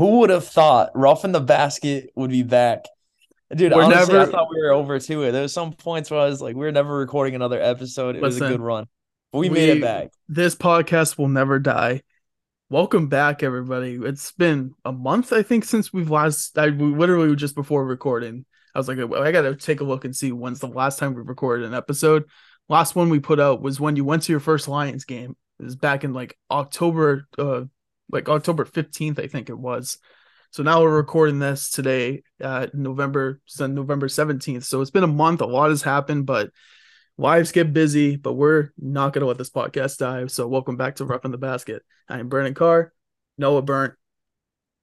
Who would have thought Roughing the Basket would be back? Dude, We're honestly, never- I thought we were over to it. There was some points where I was like, we're never recording another episode. It was a good run. But we, made it back. This podcast will never die. Welcome back, everybody. It's been a month, I think, since we've last. I we literally just before recording. I was like, I got to take a look and see when's the last time we recorded an episode. Last one we put out was when you went to your first Lions game. It was back in like October, uh, like October fifteenth, I think it was. So now we're recording this today, uh, November, November seventeenth. So it's been a month. A lot has happened, but lives get busy. But we're not going to let this podcast die. So welcome back to Roughing the Basket. I am Brandon Carr, Noah Burnt.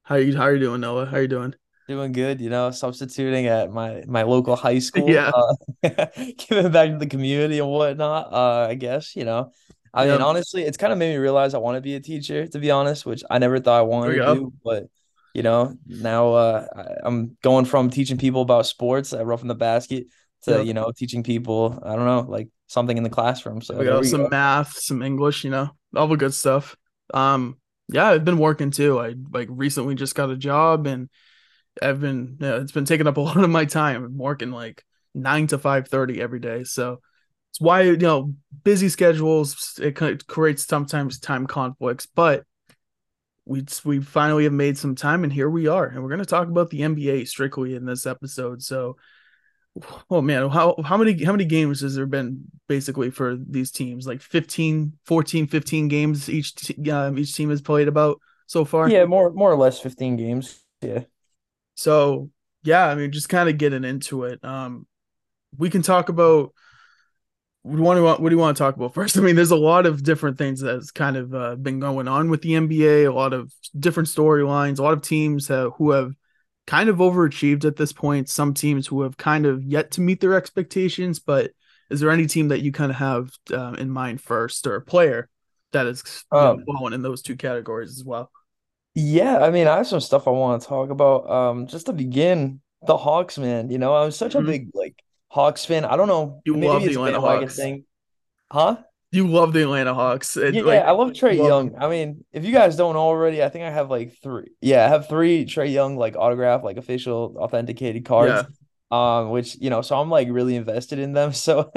How you how you doing, Noah? How are you doing? Doing good, you know, substituting at my my local high school. Yeah. Uh, giving back to the community and whatnot. Uh, I guess, you know. I mean, honestly, it's kind of made me realize I want to be a teacher, to be honest, which I never thought I wanted to do. But you know, now uh, I'm going from teaching people about sports at Roughing the Basket to, Yeah. you know, teaching people, I don't know, like something in the classroom. So we got some go. math, some English, you know, all the good stuff. Um, yeah, I've been working too. I like recently just got a job and I've been yeah, it's been taking up a lot of my time. I'm working like nine to five thirty every day. So it's why you know busy schedules it creates sometimes time conflicts, but we we finally have made some time and here we are and we're going to talk about the NBA strictly in this episode. So oh man, how how many how many games has there been basically for these teams? Like 15, 14, 15 games each t- um, each team has played about so far. Yeah, more more or less 15 games. Yeah. So yeah, I mean, just kind of getting into it. Um, we can talk about. What do you want to what do you want to talk about first? I mean, there's a lot of different things that's kind of uh, been going on with the NBA. A lot of different storylines. A lot of teams have, who have kind of overachieved at this point. Some teams who have kind of yet to meet their expectations. But is there any team that you kind of have uh, in mind first, or a player that is Um, falling in those two categories as well? Yeah, I mean, I have some stuff I want to talk about. Um, just to begin, the Hawks, man. You know, I'm such a Mhm. big like Hawks fan. I don't know, You maybe love the Atlanta Hawks. thing. Huh? You love the Atlanta Hawks. It, Yeah, like, I love Trae love Young. I mean, if you guys don't already, I think I have like three. Yeah, I have three Trae Young like autograph, like official authenticated cards. Um, which you know, so I'm like really invested in them. So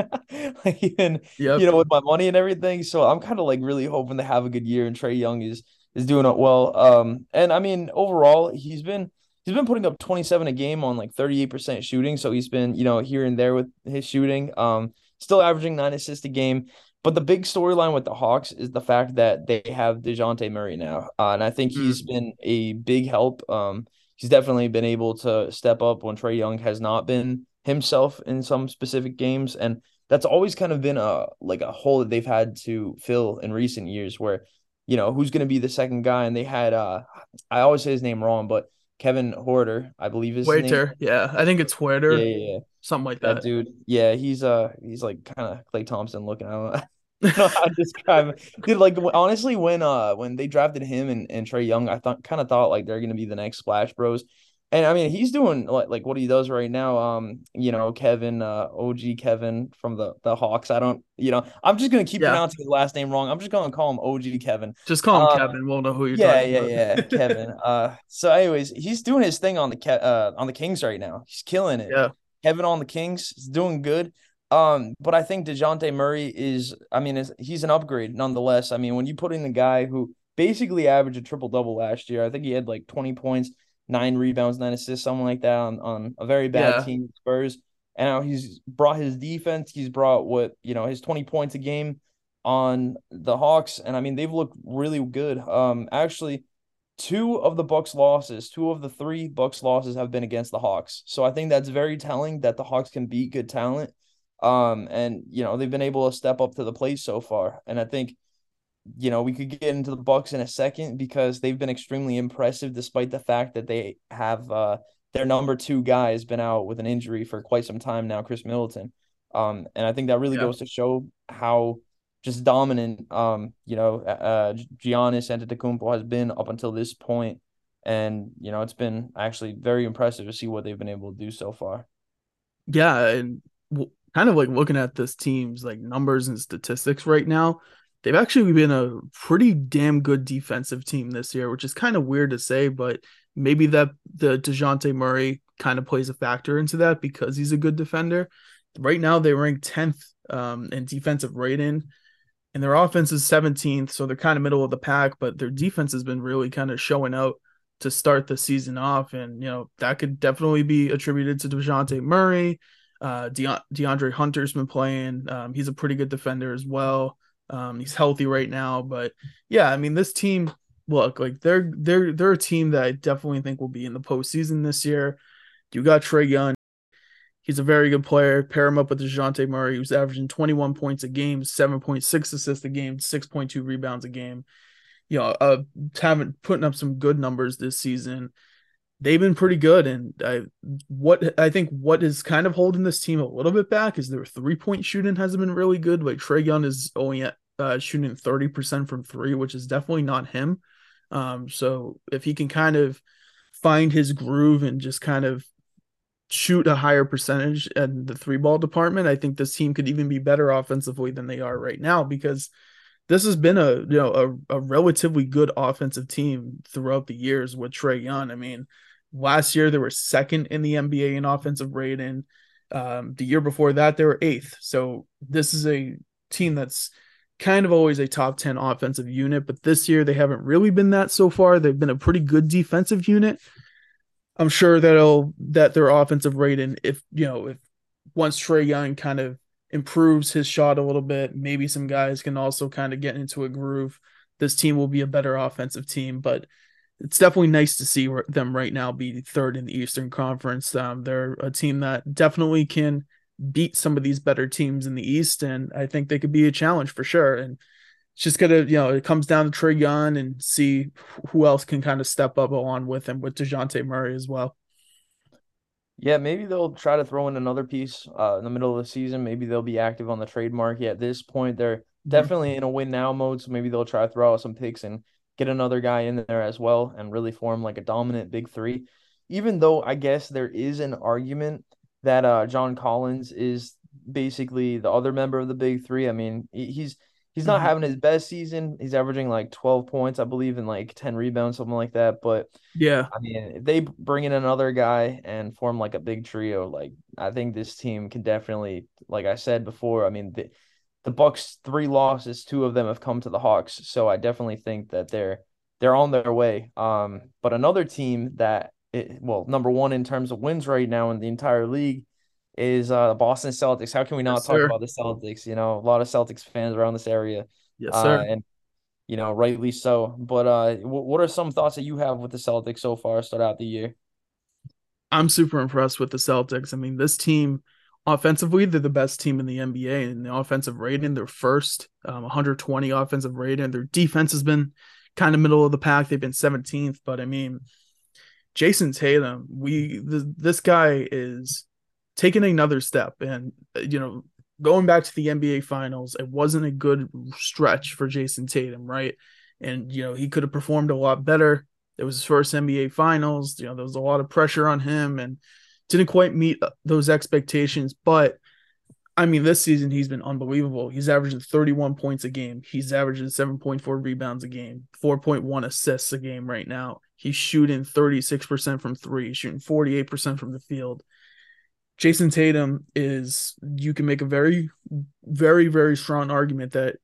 like even Yep. you know, with my money and everything. So I'm kind of like really hoping to have a good year, and Trae Young is is doing it well. Um, and I mean, overall, he's been he's been putting up 27 a game on like 38% shooting. So he's been, you know, here and there with his shooting. Um, still averaging nine assists a game. But the big storyline with the Hawks is the fact that they have Dejounte Murray now. Uh, and I think he's been a big help. Um, he's definitely been able to step up when Trae Young has not been himself in some specific games. And that's always kind of been a like a hole that they've had to fill in recent years where, you know, who's gonna be the second guy? And they had uh I always say his name wrong, but Kevin Horter, I believe is his name. Waiter. Yeah. I think it's Yeah, Waiter. yeah, yeah. Something like That that. dude. Yeah, he's uh he's like kind of Klay Thompson looking. I don't know. I don't know how to describe him. Dude, like honestly, when uh when they drafted him and, and Trae Young, I thought kind of thought like they're gonna be the next Splash Bros. And I mean, he's doing like like what he does right now. Um, you know, Kevin, uh, OG Kevin from the the Hawks. I don't, you know, I'm just gonna keep Yeah. pronouncing his last name wrong. I'm just gonna call him OG Kevin. Just call him Uh, Kevin. We'll know who you're Yeah, talking yeah, about. yeah, Kevin. Uh, so anyways, he's doing his thing on the Ke- uh on the Kings right now. He's killing it. yeah. Kevin on the Kings is doing good. Um, but I think Dejounte Murray is, I mean, is he's an upgrade nonetheless. I mean, when you put in the guy who basically averaged a triple double last year, I think he had like 20 points, nine rebounds, nine assists, something like that on, on a very bad Yeah. team, Spurs. And now he's brought his defense, he's brought what, you know, his 20 points a game on the Hawks. And I mean, they've looked really good. Um, actually, two of the Bucks losses, two of the three Bucks losses have been against the Hawks. So I think that's very telling that the Hawks can beat good talent. Um, and you know, they've been able to step up to the plate so far. And I think, you know, we could get into the Bucks in a second because they've been extremely impressive despite the fact that they have uh their number two guy has been out with an injury for quite some time now, Khris Middleton. Um, and I think that really Yeah. goes to show how just dominant um you know uh Giannis Antetokounmpo has been up until this point and you know it's been actually very impressive to see what they've been able to do so far. Yeah, and w- kind of like looking at this team's like numbers and statistics right now, they've actually been a pretty damn good defensive team this year, which is kind of weird to say, but maybe that the Dejounte Murray kind of plays a factor into that because he's a good defender. Right now, they rank 10th um, in defensive rating, and their offense is 17th, so they're kind of middle of the pack, but their defense has been really kind of showing out to start the season off. And, you know, that could definitely be attributed to Dejounte Murray. Uh, De- DeAndre Hunter's been playing. Um, he's a pretty good defender as well. Um, he's healthy right now, but yeah, I mean, this team, look, like they're they're they're a team that I definitely think will be in the postseason this year. You got Trae Young. He's a very good player. Pair him up with Dejounte Murray, who's averaging 21 points a game, 7.6 assists a game, 6.2 rebounds a game. You know, uh, having putting up some good numbers this season. They've been pretty good, and I what I think what is kind of holding this team a little bit back is their three point shooting hasn't been really good. Like Trae Young is only at uh, shooting 30% from three, which is definitely not him. Um, so if he can kind of find his groove and just kind of shoot a higher percentage in the three ball department, I think this team could even be better offensively than they are right now because this has been a you know a, a relatively good offensive team throughout the years with Trae Young. I mean, last year they were second in the NBA in offensive rating. Um, the year before that they were eighth. So this is a team that's kind of always a top 10 offensive unit, but this year they haven't really been that so far. They've been a pretty good defensive unit. I'm sure that'll that their offensive rating, if you know, if once Trae Young kind of improves his shot a little bit, maybe some guys can also kind of get into a groove. This team will be a better offensive team, but it's definitely nice to see them right now be third in the Eastern Conference. Um, they're a team that definitely can beat some of these better teams in the East, and I think they could be a challenge for sure. And it's just gonna, you know, it comes down to Trae Young and see who else can kind of step up along with him with Dejounte Murray as well. Yeah, maybe they'll try to throw in another piece uh, in the middle of the season. Maybe they'll be active on the trade market. At this point, they're mm-hmm. definitely in a win now mode. So maybe they'll try to throw out some picks and get another guy in there as well and really form like a dominant big three. Even though I guess there is an argument that uh, John Collins is basically the other member of the big three. I mean, he's he's not mm-hmm. having his best season. He's averaging like 12 points, I believe, and like 10 rebounds, something like that. But yeah, I mean, if they bring in another guy and form like a big trio, like I think this team can definitely, like I said before, I mean, the, the Bucks three losses, two of them have come to the Hawks. So I definitely think that they're they're on their way. Um, but another team that it, well, number one in terms of wins right now in the entire league is uh, the Boston Celtics. How can we not yes, talk sir. about the Celtics? You know, a lot of Celtics fans around this area. Yes, sir. Uh, and you know, rightly so. But uh, w- what are some thoughts that you have with the Celtics so far? Start out the year. I'm super impressed with the Celtics. I mean, this team offensively, they're the best team in the NBA. In the offensive rating, they're first, um, 120 offensive rating. Their defense has been kind of middle of the pack. They've been 17th, but I mean, Jayson Tatum, we this guy is taking another step, and uh, you know, going back to the NBA Finals, it wasn't a good stretch for Jayson Tatum, right? And you know, he could have performed a lot better. It was his first NBA Finals. You know, there was a lot of pressure on him, and didn't quite meet uh, those expectations. But I mean, this season he's been unbelievable. He's averaging 31 points a game. He's averaging 7.4 rebounds a game, 4.1 assists a game right now. He's shooting 36% from three, He's shooting 48% from the field. Jayson Tatum is, you can make a very, very, very strong argument that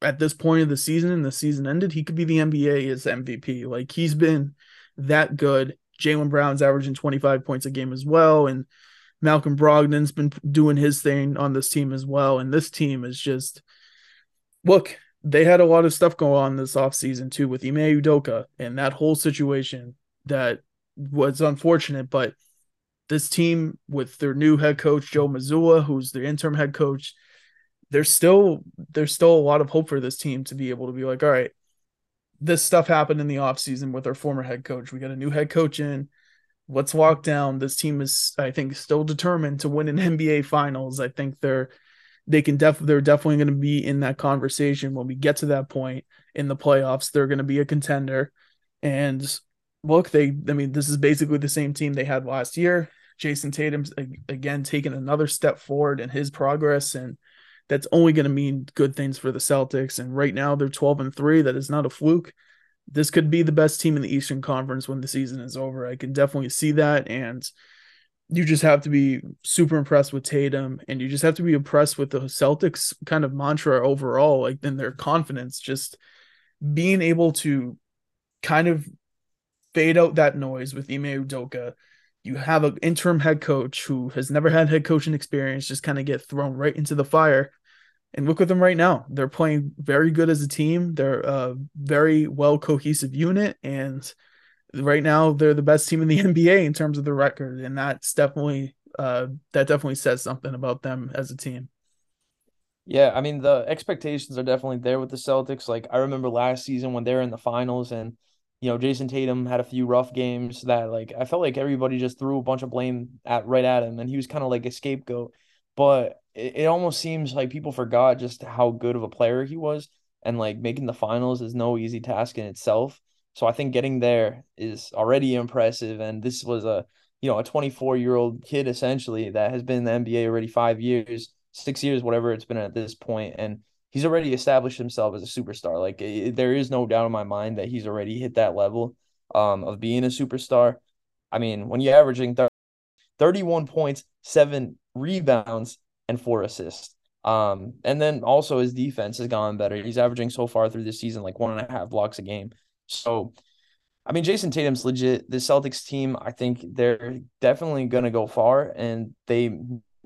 at this point of the season and the season ended, he could be the NBA as MVP. Like he's been that good. Jaylen Brown's averaging 25 points a game as well. And Malcolm Brogdon's been doing his thing on this team as well. And this team is just, look, they had a lot of stuff going on this offseason too with Ime Udoka and that whole situation that was unfortunate. But this team with their new head coach Joe Mazzulla, who's the interim head coach, there's still there's still a lot of hope for this team to be able to be like, all right, this stuff happened in the offseason with our former head coach. We got a new head coach in. Let's walk down. This team is, I think, still determined to win an NBA finals. I think they're they can def they're definitely going to be in that conversation when we get to that point in the playoffs. They're going to be a contender. And look, they I mean, this is basically the same team they had last year. Jayson Tatum's again taking another step forward in his progress and that's only going to mean good things for the Celtics and right now they're 12 and 3 that is not a fluke this could be the best team in the Eastern Conference when the season is over. I can definitely see that. And you just have to be super impressed with Tatum and you just have to be impressed with the Celtics kind of mantra overall, like in their confidence, just being able to kind of fade out that noise with Ime Udoka. You have an interim head coach who has never had head coaching experience, just kind of get thrown right into the fire. And look at them right now. They're playing very good as a team. They're a very well cohesive unit. And right now they're the best team in the NBA in terms of the record. And that's definitely uh that definitely says something about them as a team. Yeah, I mean the expectations are definitely there with the Celtics. Like I remember last season when they were in the finals and you know, Jayson Tatum had a few rough games that like I felt like everybody just threw a bunch of blame at right at him and he was kind of like a scapegoat. But it, it almost seems like people forgot just how good of a player he was and like making the finals is no easy task in itself. So I think getting there is already impressive and this was a you know, a 24 year old kid essentially that has been in the NBA already five years, six years, whatever it's been at this point, and he's already established himself as a superstar. Like it, there is no doubt in my mind that he's already hit that level um, of being a superstar. I mean, when you're averaging 31 points, seven rebounds, and four assists. Um, and then also his defense has gone better. He's averaging so far through this season like one and a half blocks a game. So, I mean, Jayson Tatum's legit. The Celtics team, I think they're definitely going to go far. And they, I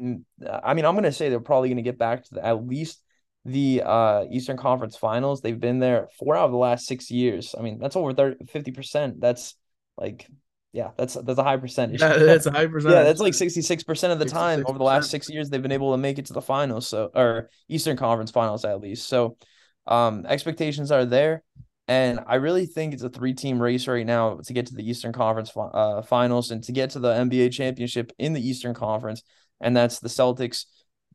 mean, I'm going to say they're probably going to get back to the, at least the uh, Eastern Conference Finals. They've been there four out of the last six years. I mean, that's over 30, 50%. That's like, yeah, that's that's a high percentage. Yeah, that's a high percentage. Yeah, that's like 66% of the time over the last six years they've been able to make it to the finals. So, or Eastern Conference Finals at least. So, um, expectations are there. And I really think it's a three team race right now to get to the Eastern Conference uh, finals and to get to the NBA championship in the Eastern Conference. And that's the Celtics,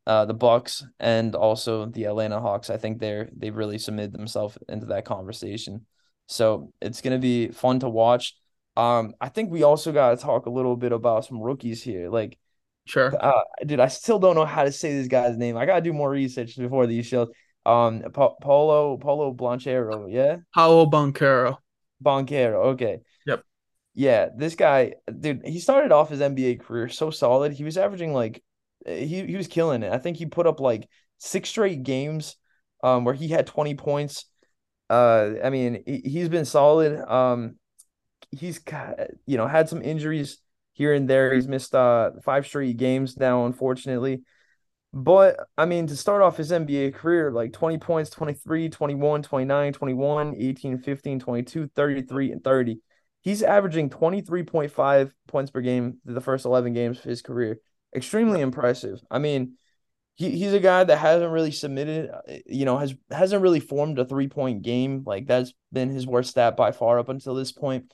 uh, the Bucks, and also the Atlanta Hawks. I think they're they've really submitted themselves into that conversation. So it's gonna be fun to watch. Um, I think we also gotta talk a little bit about some rookies here. Like, sure, uh, dude, I still don't know how to say this guy's name. I gotta do more research before these shows. Um, pa- Paulo Paulo Blanchero, yeah, Paulo Banchero, Banchero, okay, yep, yeah. This guy, dude, he started off his NBA career so solid. He was averaging like he he was killing it. I think he put up like six straight games um where he had 20 points. Uh I mean, he, he's been solid. Um he's you know, had some injuries here and there. He's missed uh five straight games now unfortunately. But I mean, to start off his NBA career, like 20 points, 23, 21, 29, 21, 18, 15, 22, 33, and 30. He's averaging 23.5 points per game the first 11 games of his career extremely impressive. I mean, he, he's a guy that hasn't really submitted, uh, you know, has hasn't really formed a three point game. Like that's been his worst stat by far up until this point.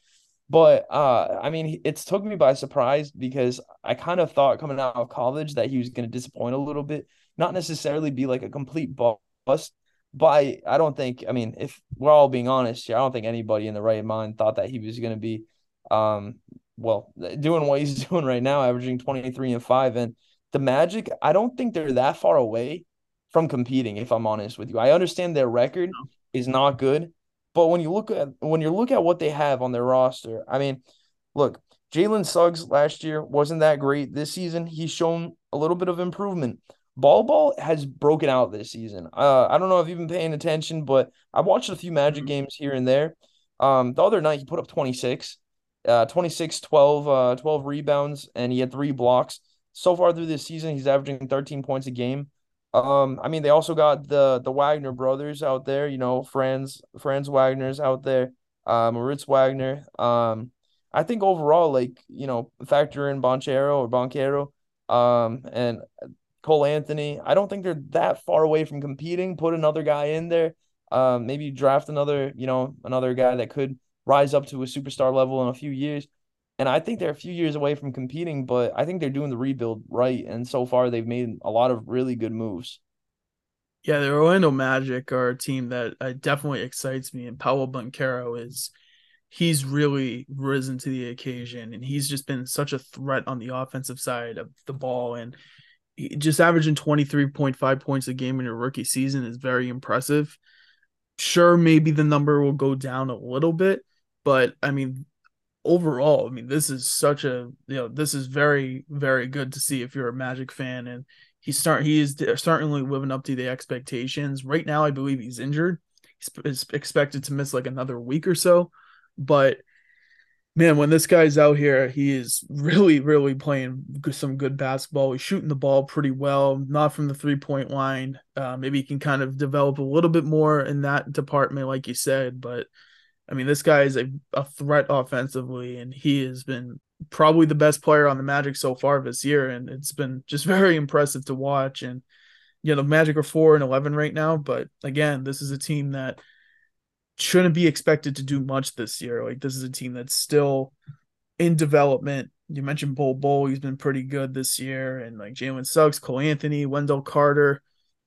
But uh, I mean, it's took me by surprise because I kind of thought coming out of college that he was going to disappoint a little bit, not necessarily be like a complete bust. But I, I don't think. I mean, if we're all being honest here, I don't think anybody in the right mind thought that he was going to be um well, doing what he's doing right now, averaging 23 and 5. And the Magic, I don't think they're that far away from competing, if I'm honest with you. I understand their record is not good, but when you look at when you look at what they have on their roster, I mean, look, Jalen Suggs last year wasn't that great. This season, he's shown a little bit of improvement. Bol Bol has broken out this season. Uh, I don't know if you've been paying attention, but I watched a few Magic mm-hmm. games here and there. Um, the other night he put up 26 uh, 26, 12, uh, 12 rebounds, and he had three blocks. So far through this season, he's averaging 13 points a game. Um, I mean, they also got the the Wagner brothers out there, you know, Franz Franz Wagner's out there, uh, Moritz Wagner. Um, I think overall, like, you know, factor in Banchero or Banchero, um, and Cole Anthony. I don't think they're that far away from competing. Put another guy in there. Um, maybe draft another, you know, another guy that could rise up to a superstar level in a few years. And I think they're a few years away from competing, but I think they're doing the rebuild right. And so far, they've made a lot of really good moves. Yeah, the Orlando Magic are a team that uh, definitely excites me. And Paolo Banchero is, he's really risen to the occasion. And he's just been such a threat on the offensive side of the ball. And just averaging 23.5 points a game in your rookie season is very impressive sure maybe the number will go down a little bit, but I mean overall, I mean this is such a you know this is very very good to see if you're a Magic fan and he's start he is certainly living up to the expectations. Right now, I believe he's injured. He's expected to miss like another week or so, but man, when this guy's out here, he is really, really playing some good basketball. He's shooting the ball pretty well, not from the three point line. Uh, maybe he can kind of develop a little bit more in that department, like you said. But I mean, this guy is a, a threat offensively, and he has been probably the best player on the Magic so far this year. And it's been just very impressive to watch. And, you know, Magic are four and 11 right now. But again, this is a team that shouldn't be expected to do much this year. Like this is a team that's still in development. You mentioned Bol Bol, he's been pretty good this year, and like Jalen Suggs, Cole Anthony, Wendell Carter,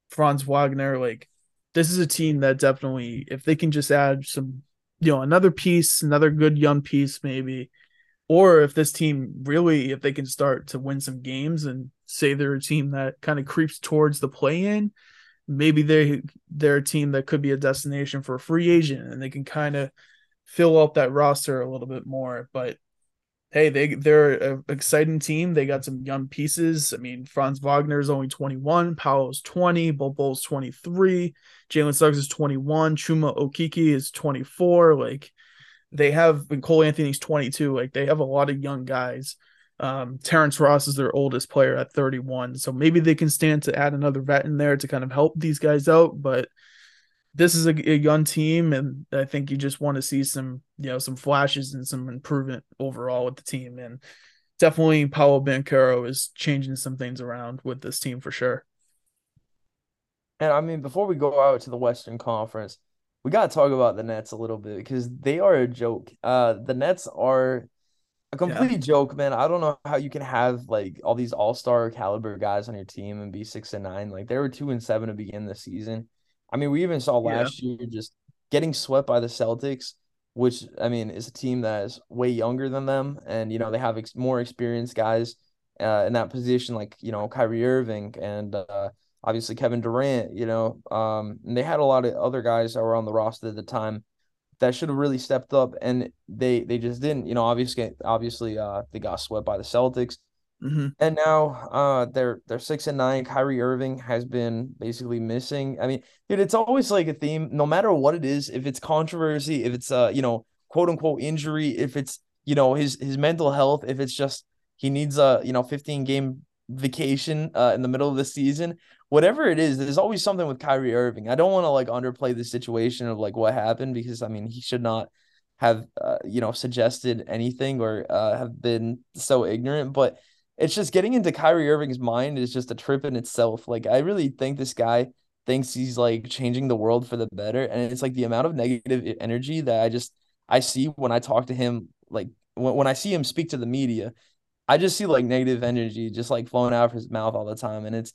Franz Wagner. Like this is a team that definitely, if they can just add some, you know, another piece, another good young piece, maybe, or if this team really, if they can start to win some games and say they're a team that kind of creeps towards the play in, maybe they they're a team that could be a destination for a free agent and they can kind of fill up that roster a little bit more. But hey, they they're an exciting team. They got some young pieces. I mean, Franz Wagner is only 21, Paolo's 20, Bol Bol's 23, Jalen Suggs is 21, Chuma Okeke is 24. Like they have and Cole Anthony's 22. Like they have a lot of young guys um, Terrence Ross is their oldest player at 31, so maybe they can stand to add another vet in there to kind of help these guys out. But this is a, a young team, and I think you just want to see some, you know, some flashes and some improvement overall with the team. And definitely, Paolo Banchero is changing some things around with this team for sure. And I mean, before we go out to the Western Conference, we got to talk about the Nets a little bit because they are a joke. Uh, the Nets are a complete yeah. joke, man. I don't know how you can have like all these all star caliber guys on your team and be six and nine. Like they were two and seven to begin the season. I mean, we even saw last yeah. year just getting swept by the Celtics, which I mean is a team that is way younger than them, and you know they have ex- more experienced guys uh, in that position, like you know Kyrie Irving and uh, obviously Kevin Durant. You know, um, and they had a lot of other guys that were on the roster at the time that should have really stepped up, and they they just didn't. You know, obviously, obviously, uh, they got swept by the Celtics, mm-hmm. and now uh, they're they're six and nine. Kyrie Irving has been basically missing. I mean, dude, it's always like a theme. No matter what it is, if it's controversy, if it's uh, you know, quote unquote injury, if it's you know his his mental health, if it's just he needs a you know 15 game vacation uh, in the middle of the season whatever it is, there's always something with Kyrie Irving. I don't want to like underplay the situation of like what happened because I mean he should not have uh, you know suggested anything or uh, have been so ignorant, but it's just getting into Kyrie Irving's mind is just a trip in itself. Like I really think this guy thinks he's like changing the world for the better, and it's like the amount of negative energy that I just I see when I talk to him. Like when when I see him speak to the media, I just see like negative energy just like flowing out of his mouth all the time, and it's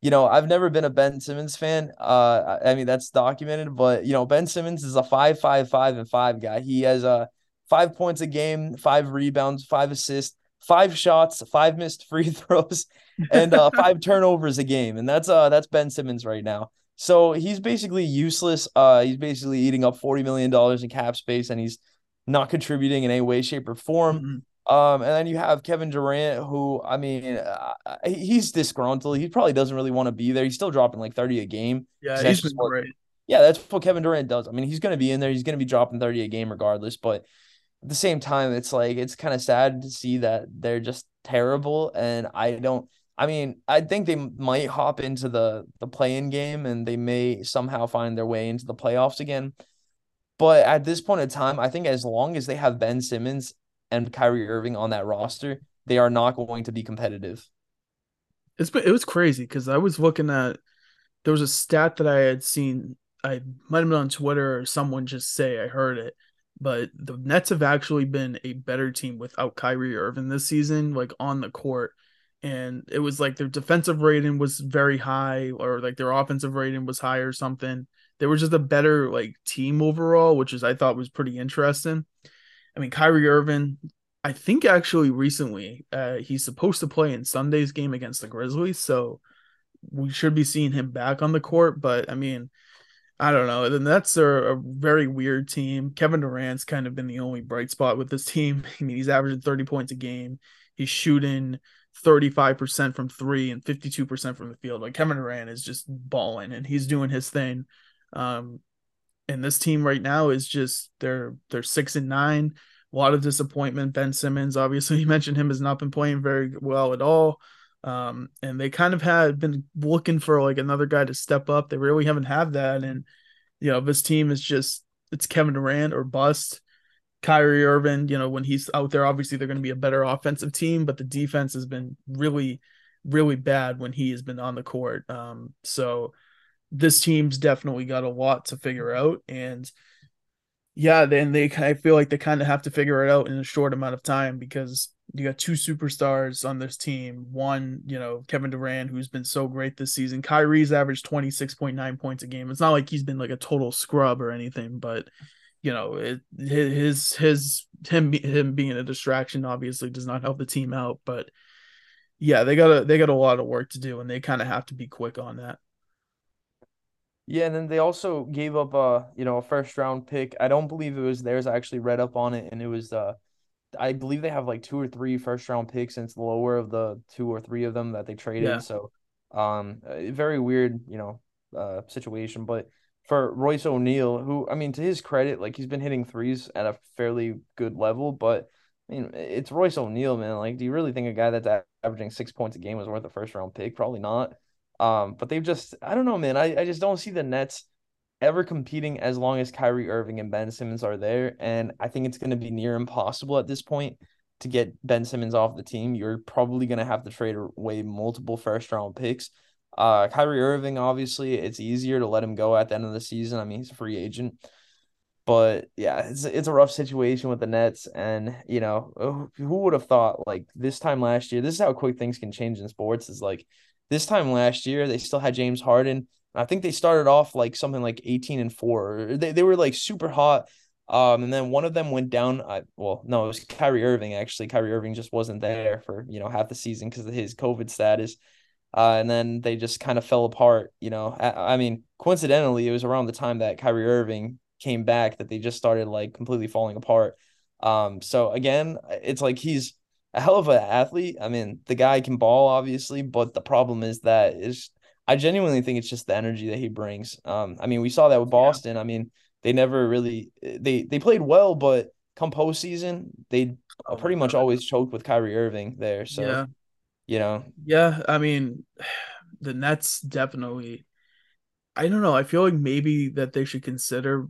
you know, I've never been a Ben Simmons fan. Uh, I mean that's documented, but you know, Ben Simmons is a five, five, five, and five guy. He has a uh, five points a game, five rebounds, five assists, five shots, five missed free throws, and uh, five turnovers a game, and that's uh that's Ben Simmons right now. So he's basically useless. Uh, he's basically eating up forty million dollars in cap space, and he's not contributing in any way, shape, or form. Mm-hmm. Um, and then you have Kevin Durant, who I mean, uh, he's disgruntled. He probably doesn't really want to be there. He's still dropping like thirty a game. Yeah, he's been what, great. Yeah, that's what Kevin Durant does. I mean, he's going to be in there. He's going to be dropping thirty a game regardless. But at the same time, it's like it's kind of sad to see that they're just terrible. And I don't. I mean, I think they might hop into the the play-in game, and they may somehow find their way into the playoffs again. But at this point in time, I think as long as they have Ben Simmons and Kyrie Irving on that roster, they are not going to be competitive. It's been it was crazy because I was looking at there was a stat that I had seen. I might have been on Twitter or someone just say I heard it, but the Nets have actually been a better team without Kyrie Irving this season, like on the court. And it was like their defensive rating was very high, or like their offensive rating was high or something. They were just a better like team overall, which is I thought was pretty interesting. I mean, Kyrie Irving, I think actually recently uh, he's supposed to play in Sunday's game against the Grizzlies, so we should be seeing him back on the court. But I mean, I don't know. The Nets are a very weird team. Kevin Durant's kind of been the only bright spot with this team. I mean, he's averaging 30 points a game. He's shooting 35% from three and 52% from the field. Like Kevin Durant is just balling and he's doing his thing. Um, and this team right now is just they're they're six and nine. A lot of disappointment. Ben Simmons, obviously, you mentioned him has not been playing very well at all. Um, and they kind of had been looking for like another guy to step up. They really haven't had that. And you know, this team is just it's Kevin Durant or bust. Kyrie Irving, you know, when he's out there, obviously they're going to be a better offensive team, but the defense has been really, really bad when he has been on the court. Um, so this team's definitely got a lot to figure out. And yeah, then they I feel like they kind of have to figure it out in a short amount of time because you got two superstars on this team. One, you know, Kevin Durant, who's been so great this season. Kyrie's averaged 26.9 points a game. It's not like he's been like a total scrub or anything, but you know, it, his his him him being a distraction obviously does not help the team out. But yeah, they got a they got a lot of work to do, and they kind of have to be quick on that. Yeah, and then they also gave up a, you know, a first round pick. I don't believe it was theirs. I actually read up on it and it was uh I believe they have like two or three first round picks and it's the lower of the two or three of them that they traded. Yeah. So um very weird, you know, uh situation. But for Royce O'Neale, who I mean, to his credit, like he's been hitting threes at a fairly good level, but I mean, it's Royce O'Neale, man. Like, do you really think a guy that's averaging six points a game was worth a first round pick? Probably not. Um, but they've just, I don't know, man. I, I just don't see the Nets ever competing as long as Kyrie Irving and Ben Simmons are there. And I think it's going to be near impossible at this point to get Ben Simmons off the team. You're probably going to have to trade away multiple first round picks. Uh, Kyrie Irving, obviously, it's easier to let him go at the end of the season. I mean, he's a free agent. But yeah, it's it's a rough situation with the Nets, and you know who would have thought like this time last year? This is how quick things can change in sports. Is like this time last year they still had James Harden. I think they started off like something like eighteen and four. They they were like super hot. Um, and then one of them went down. I well, no, it was Kyrie Irving actually. Kyrie Irving just wasn't there for you know half the season because of his COVID status. Uh, and then they just kind of fell apart. You know, I, I, mean, coincidentally, it was around the time that Kyrie Irving came back that they just started like completely falling apart. Um, so again, it's like he's a hell of an athlete. I mean, the guy can ball, obviously, but the problem is that is I genuinely think it's just the energy that he brings. Um, I mean, we saw that with Boston. Yeah. I mean, they never really they they played well, but come postseason, they oh pretty much always choked with Kyrie Irving there. So yeah you know. Yeah, I mean, the Nets definitely. I don't know. I feel like maybe that they should consider.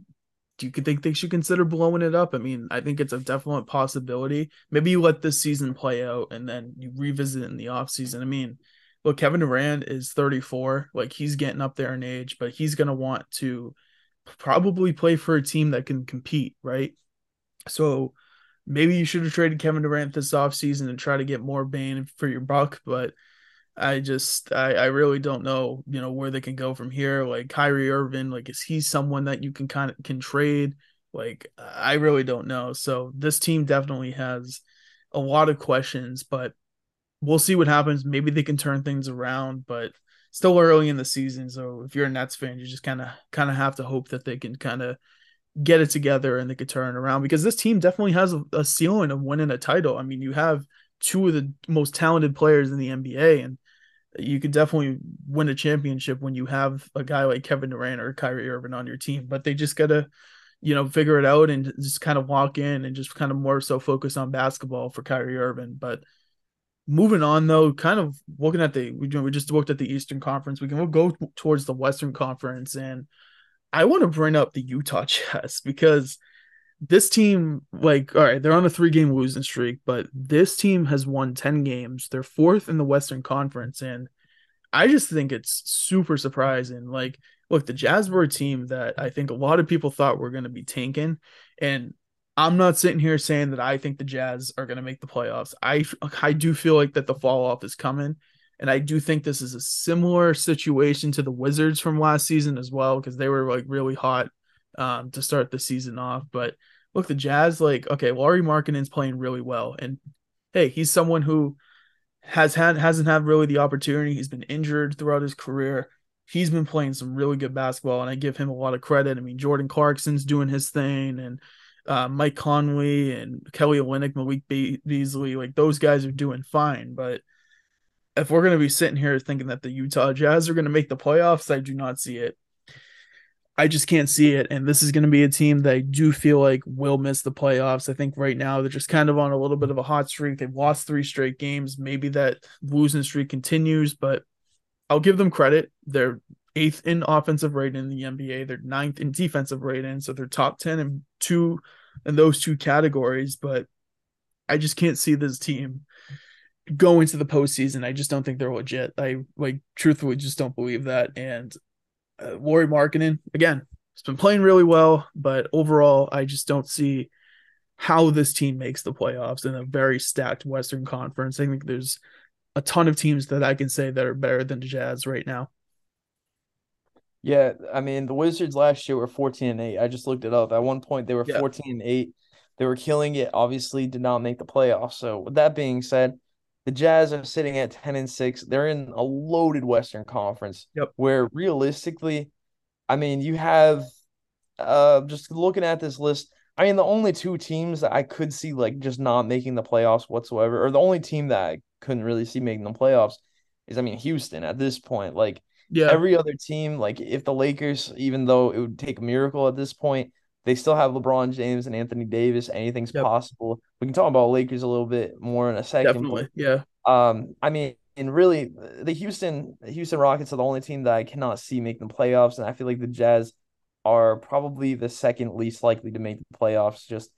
Do you think they should consider blowing it up? I mean, I think it's a definite possibility. Maybe you let this season play out and then you revisit in the off season. I mean, look, Kevin Durant is 34. Like he's getting up there in age, but he's gonna want to probably play for a team that can compete, right? So maybe you should have traded Kevin Durant this offseason and try to get more bang for your buck, but I just I, I really don't know, you know, where they can go from here. Like Kyrie Irving, like is he someone that you can kind of can trade? Like I really don't know. So this team definitely has a lot of questions, but we'll see what happens. Maybe they can turn things around, but still early in the season. So if you're a Nets fan, you just kind of kind of have to hope that they can kind of get it together and they could turn around because this team definitely has a, a, ceiling of winning a title. I mean, you have two of the most talented players in the NBA, and you could definitely win a championship when you have a guy like Kevin Durant or Kyrie Irving on your team. But they just gotta, you know, figure it out and just kind of walk in and just kind of more so focus on basketball for Kyrie Irving. But moving on though, kind of looking at the we, we just looked at the Eastern Conference. We can we'll go towards the Western Conference and I want to bring up the Utah Jazz because this team, like, all right, they're on a three game losing streak, but this team has won 10 games. They're fourth in the Western Conference. And I just think it's super surprising. Like, look, the Jazz were a team that I think a lot of people thought were going to be tanking. And I'm not sitting here saying that I think the Jazz are going to make the playoffs. I I do feel like that the fall off is coming. And I do think this is a similar situation to the Wizards from last season as well, because they were like really hot um, to start the season off. But look, the Jazz, like, okay, Lauri Markkanen's playing really well. And hey, he's someone who has had hasn't had really the opportunity. He's been injured throughout his career. he's been playing some really good basketball, and I give him a lot of credit. I mean, Jordan Clarkson's doing his thing, and uh, Mike Conley and Kelly Olynyk, Malik Be- Beasley, like those guys are doing fine. But if we're going to be sitting here thinking that the Utah Jazz are going to make the playoffs, I do not see it. I just can't see it. And this is going to be a team that I do feel like will miss the playoffs. I think right now they're just kind of on a little bit of a hot streak. They've lost three straight games. Maybe that losing streak continues, but I'll give them credit. They're eighth in offensive rating in the NBA. They're ninth in defensive rating. So they're top 10 in two in those two categories. But I just can't see this team going to the postseason. I just don't think they're legit. I like truthfully just don't believe that. And uh, Lauri Markkanen again, it's been playing really well, but overall, I just don't see how this team makes the playoffs in a very stacked Western Conference. I think there's a ton of teams that I can say that are better than the Jazz right now. Yeah, I mean the Wizards last year were 14 and 8. I just looked it up. At one point they were yeah. 14 and 8. They were killing it, obviously did not make the playoffs. So with that being said, the Jazz are sitting at 10 and 6. They're in a loaded Western Conference. Yep. Where realistically, I mean, you have uh just looking at this list, I mean, the only two teams that I could see like just not making the playoffs whatsoever, or the only team that I couldn't really see making the playoffs is I mean Houston at this point. Like yeah. every other team, like if the Lakers, even though it would take a miracle at this point, they still have LeBron James and Anthony Davis. Anything's yep. possible. We can talk about Lakers a little bit more in a second. Definitely, yeah. Um, I mean, and really, the Houston Houston Rockets are the only team that I cannot see making the playoffs, and I feel like the Jazz are probably the second least likely to make the playoffs. Just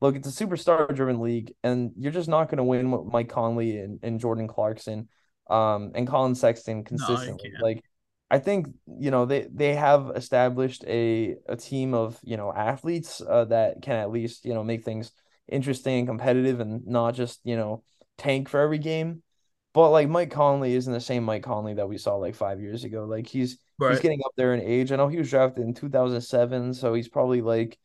look, it's a superstar driven league, and you're just not going to win with Mike Conley and, and Jordan Clarkson, um, and Collin Sexton consistently. No, like I think you know they they have established a a team of you know athletes uh, that can at least you know make things interesting and competitive and not just you know tank for every game. But like Mike Conley isn't the same Mike Conley that we saw like five years ago. Like he's right. he's getting up there in age. I know he was drafted in 2007, so he's probably like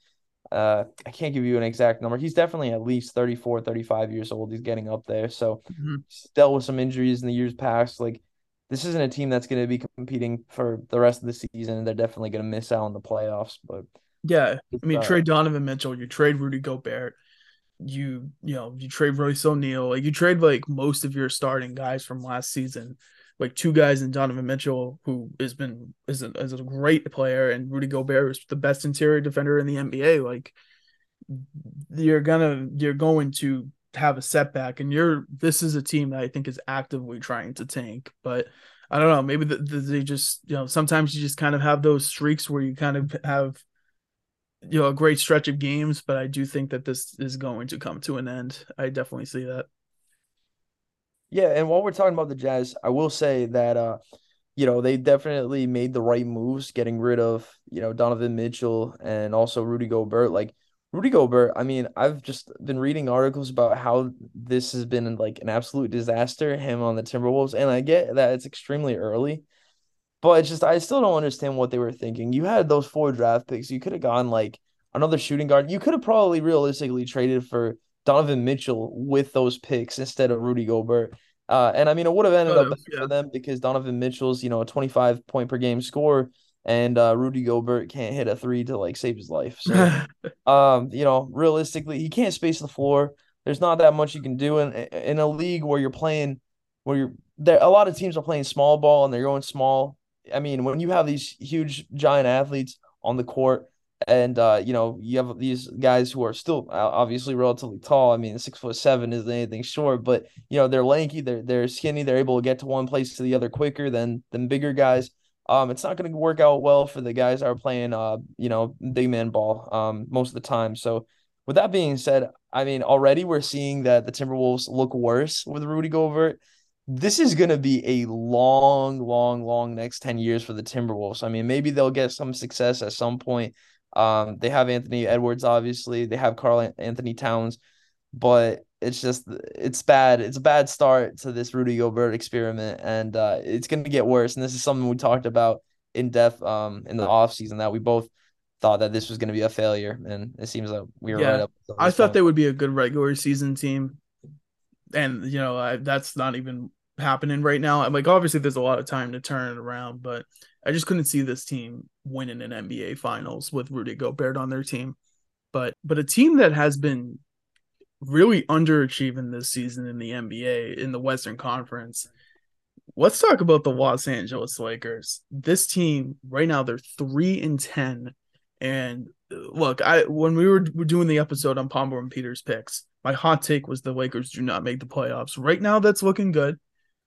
uh I can't give you an exact number. He's definitely at least 34, 35 years old. He's getting up there. So mm-hmm. dealt with some injuries in the years past. Like this isn't a team that's going to be competing for the rest of the season. They're definitely going to miss out on the playoffs. But yeah, I mean, uh, trade Donovan Mitchell, you trade Rudy Gobert, you you know you trade Royce O'Neale, like you trade like most of your starting guys from last season, like two guys in Donovan Mitchell, who has been is a, is a great player, and Rudy Gobert is the best interior defender in the NBA. Like you're gonna you're going to have a setback and you're this is a team that I think is actively trying to tank but I don't know maybe the, the, they just you know sometimes you just kind of have those streaks where you kind of have you know a great stretch of games but I do think that this is going to come to an end. I definitely see that. Yeah and while we're talking about the Jazz I will say that uh you know they definitely made the right moves getting rid of you know Donovan Mitchell and also Rudy Gobert. Like Rudy Gobert, I mean, I've just been reading articles about how this has been like an absolute disaster, him on the Timberwolves, and I get that it's extremely early, but it's just I still don't understand what they were thinking. You had those four draft picks, you could have gone like another shooting guard. You could have probably realistically traded for Donovan Mitchell with those picks instead of Rudy Gobert. Uh, and I mean, it would have ended up yeah. for them because Donovan Mitchell's, you know, a 25 point per game score and uh, Rudy Gobert can't hit a three to like save his life. So, um, you know, realistically, he can't space the floor. There's not that much you can do in in a league where you're playing where you're there. A lot of teams are playing small ball and they're going small. I mean, when you have these huge giant athletes on the court, and uh, you know you have these guys who are still obviously relatively tall. I mean, six foot seven isn't anything short, but you know they're lanky, they're they're skinny, they're able to get to one place to the other quicker than than bigger guys. Um, it's not going to work out well for the guys that are playing, uh, you know, big man ball, um, most of the time. So, with that being said, I mean, already we're seeing that the Timberwolves look worse with Rudy Gobert. This is going to be a long, long, long next 10 years for the Timberwolves. I mean, maybe they'll get some success at some point. Um, they have Anthony Edwards, obviously. They have Karl Anthony Towns, but it's just it's bad. It's a bad start to this Rudy Gobert experiment, and uh, it's going to get worse. And this is something we talked about in depth um, in the off season that we both thought that this was going to be a failure, and it seems like we were yeah, right up. I thought they would be a good regular season team, and you know I, that's not even happening right now. I'm like, obviously, there's a lot of time to turn it around, but I just couldn't see this team winning an NBA Finals with Rudy Gobert on their team. But but a team that has been really underachieving this season in the NBA in the Western Conference. Let's talk about the Los Angeles Lakers. This team right now they're 3 and 10 and uh, look, I when we were, were doing the episode on Pombo and Peters picks, my hot take was the Lakers do not make the playoffs. Right now that's looking good.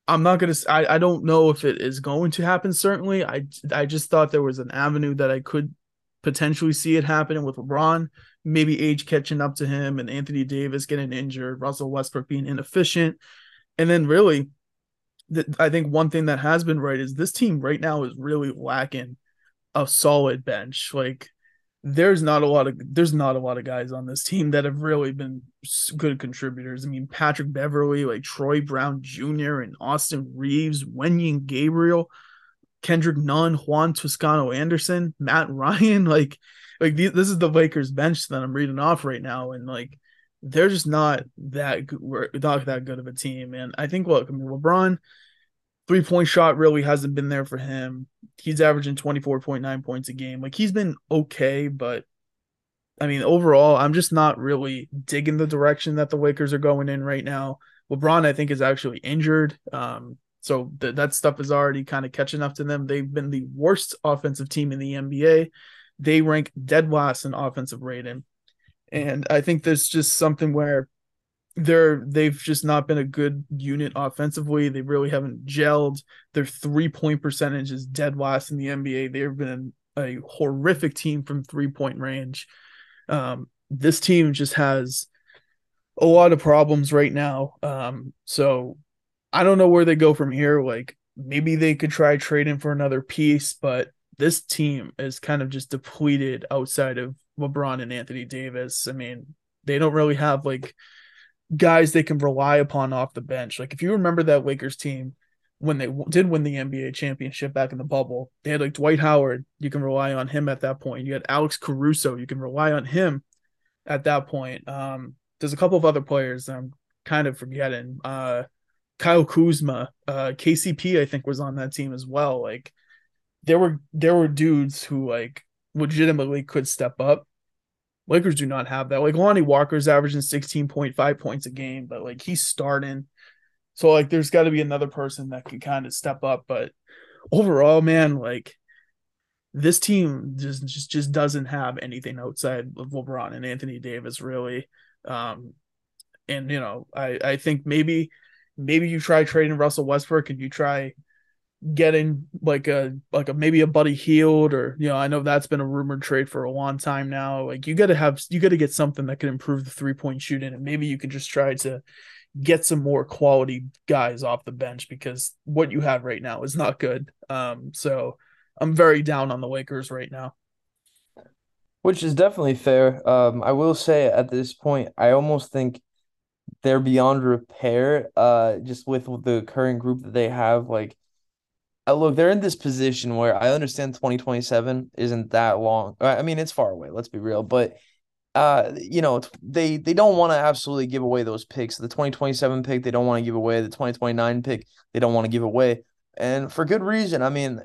I'm not gonna. I, I don't know if it is going to happen. Certainly, I I just thought there was an avenue that I could potentially see it happening with LeBron. Maybe age catching up to him, and Anthony Davis getting injured, Russell Westbrook being inefficient, and then really, I think one thing that has been right is this team right now is really lacking a solid bench. Like there's not a lot of there's not a lot of guys on this team that have really been good contributors. I mean, Patrick Beverley, like Troy Brown Jr. and Austin Reaves, Wenyen Gabriel, Kendrick Nunn, Juan Toscano Anderson, Matt Ryan, like like this is the Lakers bench that I'm reading off right now, and like they're just not that not that good of a team. And I think look, I mean LeBron three point shot really hasn't been there for him. He's averaging 24.9 points a game. Like he's been okay, but I mean, overall, I'm just not really digging the direction that the Lakers are going in right now. LeBron, I think, is actually injured. Um, so th- that stuff is already kind of catching up to them. They've been the worst offensive team in the NBA. They rank dead last in offensive rating. And I think there's just something where they're they've just not been a good unit offensively. They really haven't gelled. Their three point percentage is dead last in the NBA. They've been a horrific team from three point range. Um, this team just has a lot of problems right now. Um, so I don't know where they go from here. Like maybe they could try trading for another piece, but this team is kind of just depleted outside of LeBron and Anthony Davis. I mean, they don't really have like guys they can rely upon off the bench. Like if you remember that Lakers team when they w- did win the NBA championship back in the bubble, they had like Dwight Howard. You can rely on him at that point. You had Alex Caruso. You can rely on him at that point. Um, there's a couple of other players I'm kind of forgetting. Uh, Kyle Kuzma, uh, KCP, I think was on that team as well. Like there were there were dudes who like legitimately could step up Lakers do not have that. Like Lonnie Walker's averaging 16.5 points a game, but like he's starting. So like there's got to be another person that can kind of step up. But overall, man, like this team just just just doesn't have anything outside of LeBron and Anthony Davis really. Um and you know, I I think maybe maybe you try trading Russell Westbrook and you try getting like a like a maybe a Buddy Hield or you know I know that's been a rumored trade for a long time now. Like you got to have you got to get something that can improve the three point shooting, and maybe you can just try to get some more quality guys off the bench because what you have right now is not good. Um, so I'm very down on the Lakers right now. Which is definitely fair. Um, I will say at this point, I almost think they're beyond repair. Uh, just with the current group that they have, like look, they're in this position where I understand 2027 isn't that long. I mean, it's far away, let's be real, but uh, you know, they they don't want to absolutely give away those picks. The 2027 pick, they don't want to give away. The 2029 pick, they don't want to give away. And for good reason. I mean,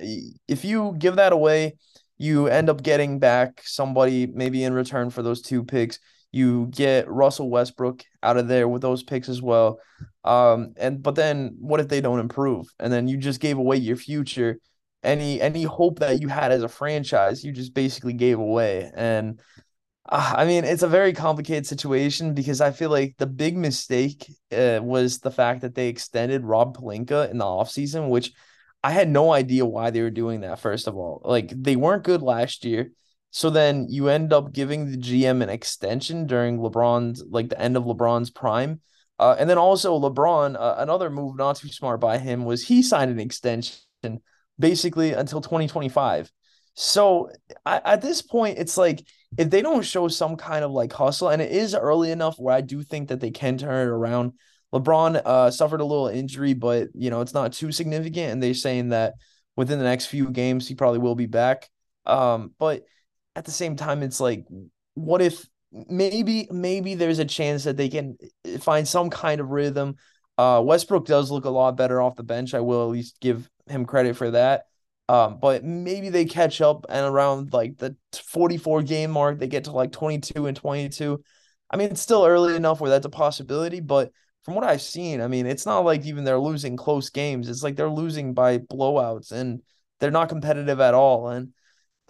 if you give that away, you end up getting back somebody maybe in return for those two picks. You get Russell Westbrook out of there with those picks as well. Um, and but then what if they don't improve? And then you just gave away your future. Any any hope that you had as a franchise, you just basically gave away. And uh, I mean, it's a very complicated situation because I feel like the big mistake uh, was the fact that they extended Rob Pelinka in the offseason, which I had no idea why they were doing that, first of all. Like, they weren't good last year. So then you end up giving the GM an extension during LeBron's, like the end of LeBron's prime. Uh, and then also LeBron, uh, another move not too smart by him was he signed an extension basically until 2025. So I, at this point, it's like if they don't show some kind of like hustle, and it is early enough where I do think that they can turn it around. LeBron uh, suffered a little injury, but you know it's not too significant, and they're saying that within the next few games he probably will be back. Um, but at the same time, it's like, what if maybe maybe there's a chance that they can find some kind of rhythm. Uh, Westbrook does look a lot better off the bench. I will at least give him credit for that. Um, but maybe they catch up and around like the 44 game mark, they get to like 22 and 22. I mean, it's still early enough where that's a possibility, but from what I've seen, I mean, it's not like even they're losing close games. It's like they're losing by blowouts and they're not competitive at all. And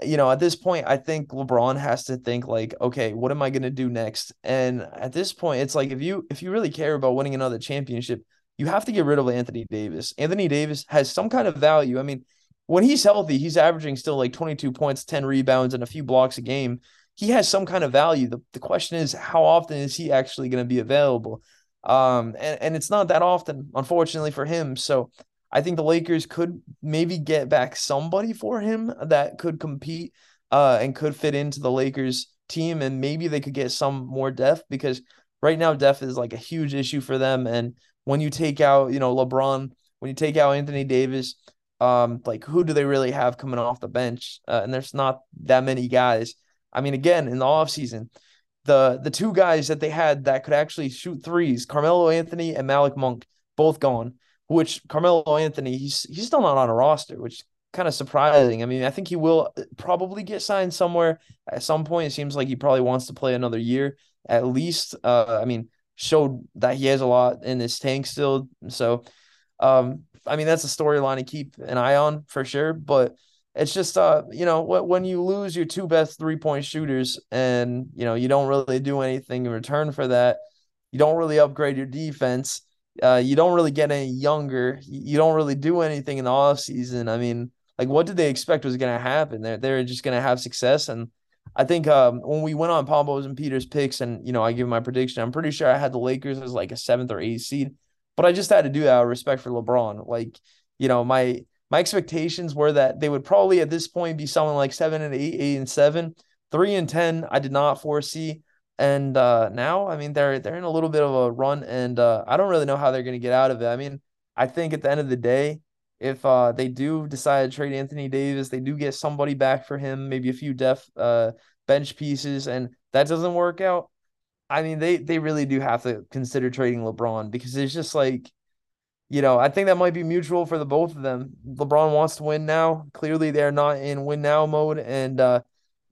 you know, at this point, I think LeBron has to think like, okay, what am I going to do next? And at this point, it's like if you if you really care about winning another championship, you have to get rid of Anthony Davis. Anthony Davis has some kind of value. I mean, when he's healthy, he's averaging still like 22 points, 10 rebounds, and a few blocks a game. He has some kind of value. The, the question is, how often is he actually going to be available? Um, and, and it's not that often, unfortunately for him. So I think the Lakers could maybe get back somebody for him that could compete uh, and could fit into the Lakers team, and maybe they could get some more depth because right now depth is like a huge issue for them. And when you take out, you know, LeBron, when you take out Anthony Davis, um, like who do they really have coming off the bench? Uh, and there's not that many guys. I mean, again, in the offseason, the the two guys that they had that could actually shoot threes, Carmelo Anthony and Malik Monk, both gone which Carmelo Anthony, he's he's still not on a roster, which kind of surprising. I mean, I think he will uh, probably get signed somewhere at some point. It seems like he probably wants to play another year at least. Uh, I mean, showed that he has a lot in his tank still. So, um, I mean, that's a storyline to keep an eye on for sure. But it's just, uh, you know, when you lose your two best three point shooters and you know you don't really do anything in return for that, you don't really upgrade your defense uh, you don't really get any younger. You don't really do anything in the off season. I mean, like, what did they expect was going to happen? They're they're just going to have success, and I think um, when we went on Pombos and Peters picks, and you know, I give my prediction. I'm pretty sure I had the Lakers as like a seventh or eighth seed, but I just had to do that out of respect for LeBron. Like, you know, my my expectations were that they would probably at this point be something like seven and eight, eight and seven, three and ten. I did not foresee. And uh, now, I mean, they're they're in a little bit of a run, and uh, I don't really know how they're going to get out of it. I mean, I think at the end of the day, if uh, they do decide to trade Anthony Davis, they do get somebody back for him, maybe a few def uh, bench pieces, and that doesn't work out. I mean, they they really do have to consider trading LeBron because it's just like, you know, I think that might be mutual for the both of them. LeBron wants to win now. Clearly, they're not in win now mode, and uh,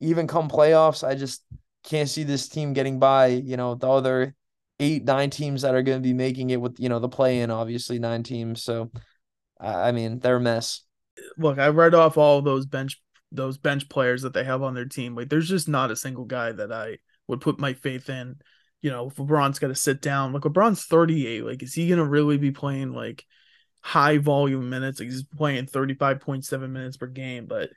even come playoffs, I just can't see this team getting by, you know, the other eight, nine teams that are going to be making it with, you know, the play in, obviously, nine teams. So, I mean, they're a mess. Look, I read off all those bench those bench players that they have on their team. Like, there's just not a single guy that I would put my faith in. You know, if LeBron's got to sit down, like LeBron's 38. Like, is he gonna really be playing like high volume minutes? Like, he's playing 35.7 minutes per game, but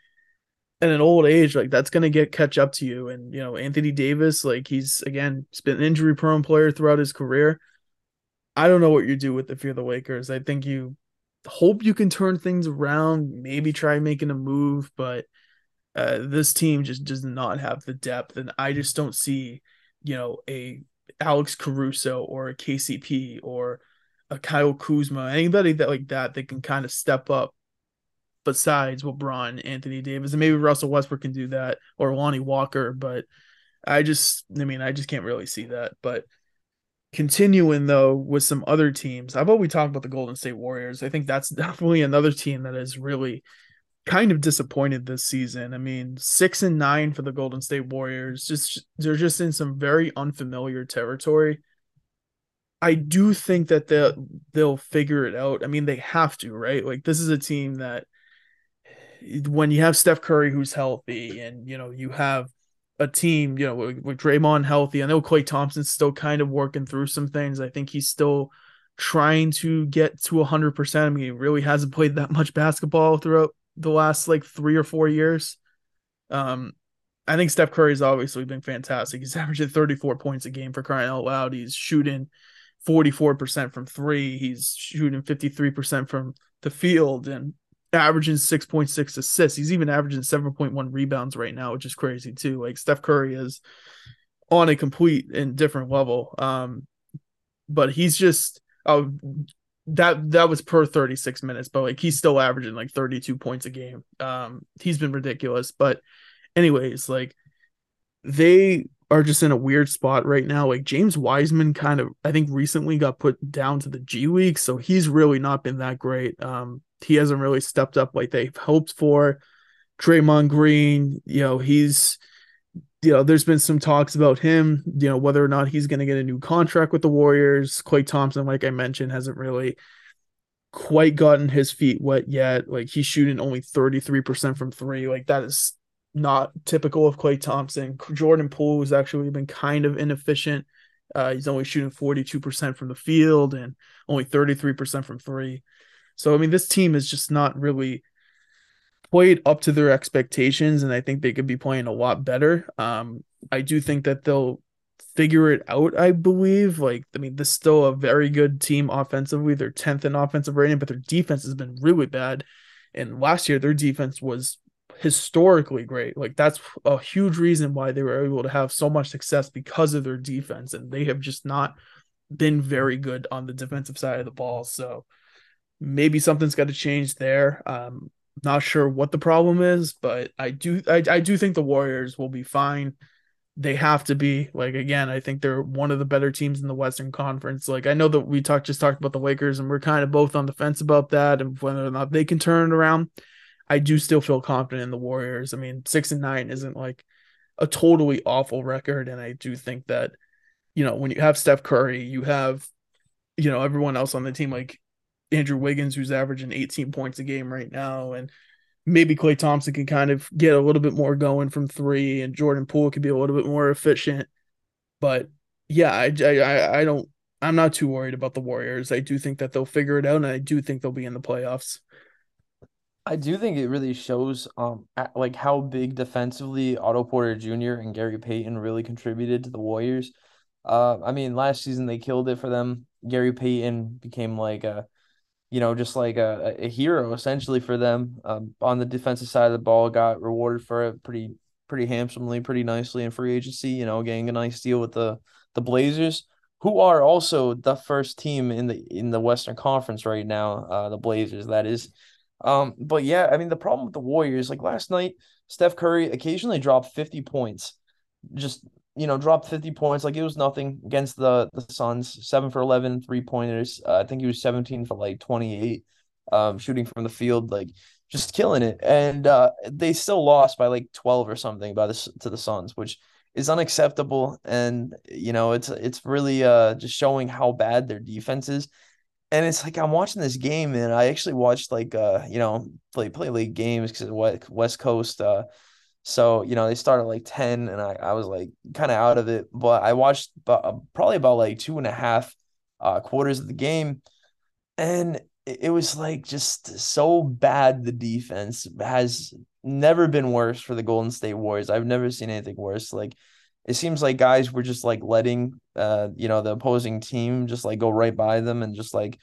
at an old age, like that's gonna get catch up to you. And you know, Anthony Davis, like he's again, he's been an injury prone player throughout his career. I don't know what you do with the fear of the Lakers. I think you hope you can turn things around, maybe try making a move, but uh, this team just does not have the depth, and I just don't see, you know, a Alex Caruso or a KCP or a Kyle Kuzma, anybody that like that that can kind of step up besides LeBron, Anthony Davis, and maybe Russell Westbrook can do that or Lonnie Walker. But I just, I mean, I just can't really see that. But continuing though with some other teams, about we talk about the Golden State Warriors? I think that's definitely another team that is really kind of disappointed this season. I mean, six and nine for the Golden State Warriors. Just they're just in some very unfamiliar territory. I do think that they'll they'll figure it out. I mean, they have to, right? Like this is a team that when you have Steph Curry who's healthy, and you know you have a team, you know, with, with Draymond healthy. I know Klay Thompson's still kind of working through some things. I think he's still trying to get to 100%. I mean, he really hasn't played that much basketball throughout the last like three or four years. Um, I think Steph Curry's obviously been fantastic. He's averaging 34 points a game for crying out loud. He's shooting 44% from three. He's shooting 53% from the field. And averaging 6.6 assists. He's even averaging 7.1 rebounds right now, which is crazy too. Like Steph Curry is on a complete and different level. Um, but he's just uh, that that was per 36 minutes, but like he's still averaging like 32 points a game. Um, he's been ridiculous. But anyways, like they are just in a weird spot right now. Like James Wiseman kind of I think recently got put down to the G League, so he's really not been that great. Um he hasn't really stepped up like they've hoped for. Draymond Green, you know, he's you know, there's been some talks about him, you know, whether or not he's going to get a new contract with the Warriors. Klay Thompson, like I mentioned, hasn't really quite gotten his feet wet yet. Like he's shooting only 33% from three. Like that is not typical of Klay Thompson. Jordan Poole has actually been kind of inefficient. Uh, he's only shooting 42% from the field and only 33% from three. So, I mean, this team is just not really played up to their expectations, and I think they could be playing a lot better. Um, I do think that they'll figure it out, I believe. Like, I mean, this is still a very good team offensively. They're 10th in offensive rating, but their defense has been really bad. And last year, their defense was historically great. Like that's a huge reason why they were able to have so much success because of their defense, and they have just not been very good on the defensive side of the ball. So maybe something's got to change there. Um, not sure what the problem is, but I do I, I do think the Warriors will be fine. They have to be like again. I think they're one of the better teams in the Western Conference. Like I know that we talked just talked about the Lakers, and we're kind of both on the fence about that and whether or not they can turn it around. I do still feel confident in the Warriors. I mean, six and nine isn't like a totally awful record, and I do think that you know when you have Steph Curry, you have you know everyone else on the team like Andrew Wiggins, who's averaging 18 points a game right now, and maybe Klay Thompson can kind of get a little bit more going from three, and Jordan Poole could be a little bit more efficient. But yeah, I, I, I don't, I'm not too worried about the Warriors. I do think that they'll figure it out, and I do think they'll be in the playoffs. I do think it really shows um like how big defensively Otto Porter Jr. and Gary Payton really contributed to the Warriors. Uh, I mean, last season they killed it for them. Gary Payton became like a, you know, just like a, a hero essentially for them. Um, on the defensive side of the ball, got rewarded for it pretty pretty handsomely, pretty nicely in free agency. You know, getting a nice deal with the the Blazers, who are also the first team in the in the Western Conference right now. Uh, the Blazers, that is. Um, but yeah, I mean the problem with the Warriors, like last night, Steph Curry occasionally dropped 50 points. Just you know, dropped 50 points like it was nothing against the the Suns, seven for 11 three pointers. Uh, I think he was 17 for like 28, um, shooting from the field, like just killing it. And uh, they still lost by like 12 or something by this to the Suns, which is unacceptable. And you know, it's it's really uh just showing how bad their defense is and it's like I'm watching this game, and I actually watched like uh you know play play league games because West Coast uh so you know they started like ten, and I I was like kind of out of it, but I watched about, uh, probably about like two and a half uh quarters of the game, and it, it was like just so bad. The defense has never been worse for the Golden State Warriors. I've never seen anything worse. Like it seems like guys were just like letting uh you know the opposing team just like go right by them and just like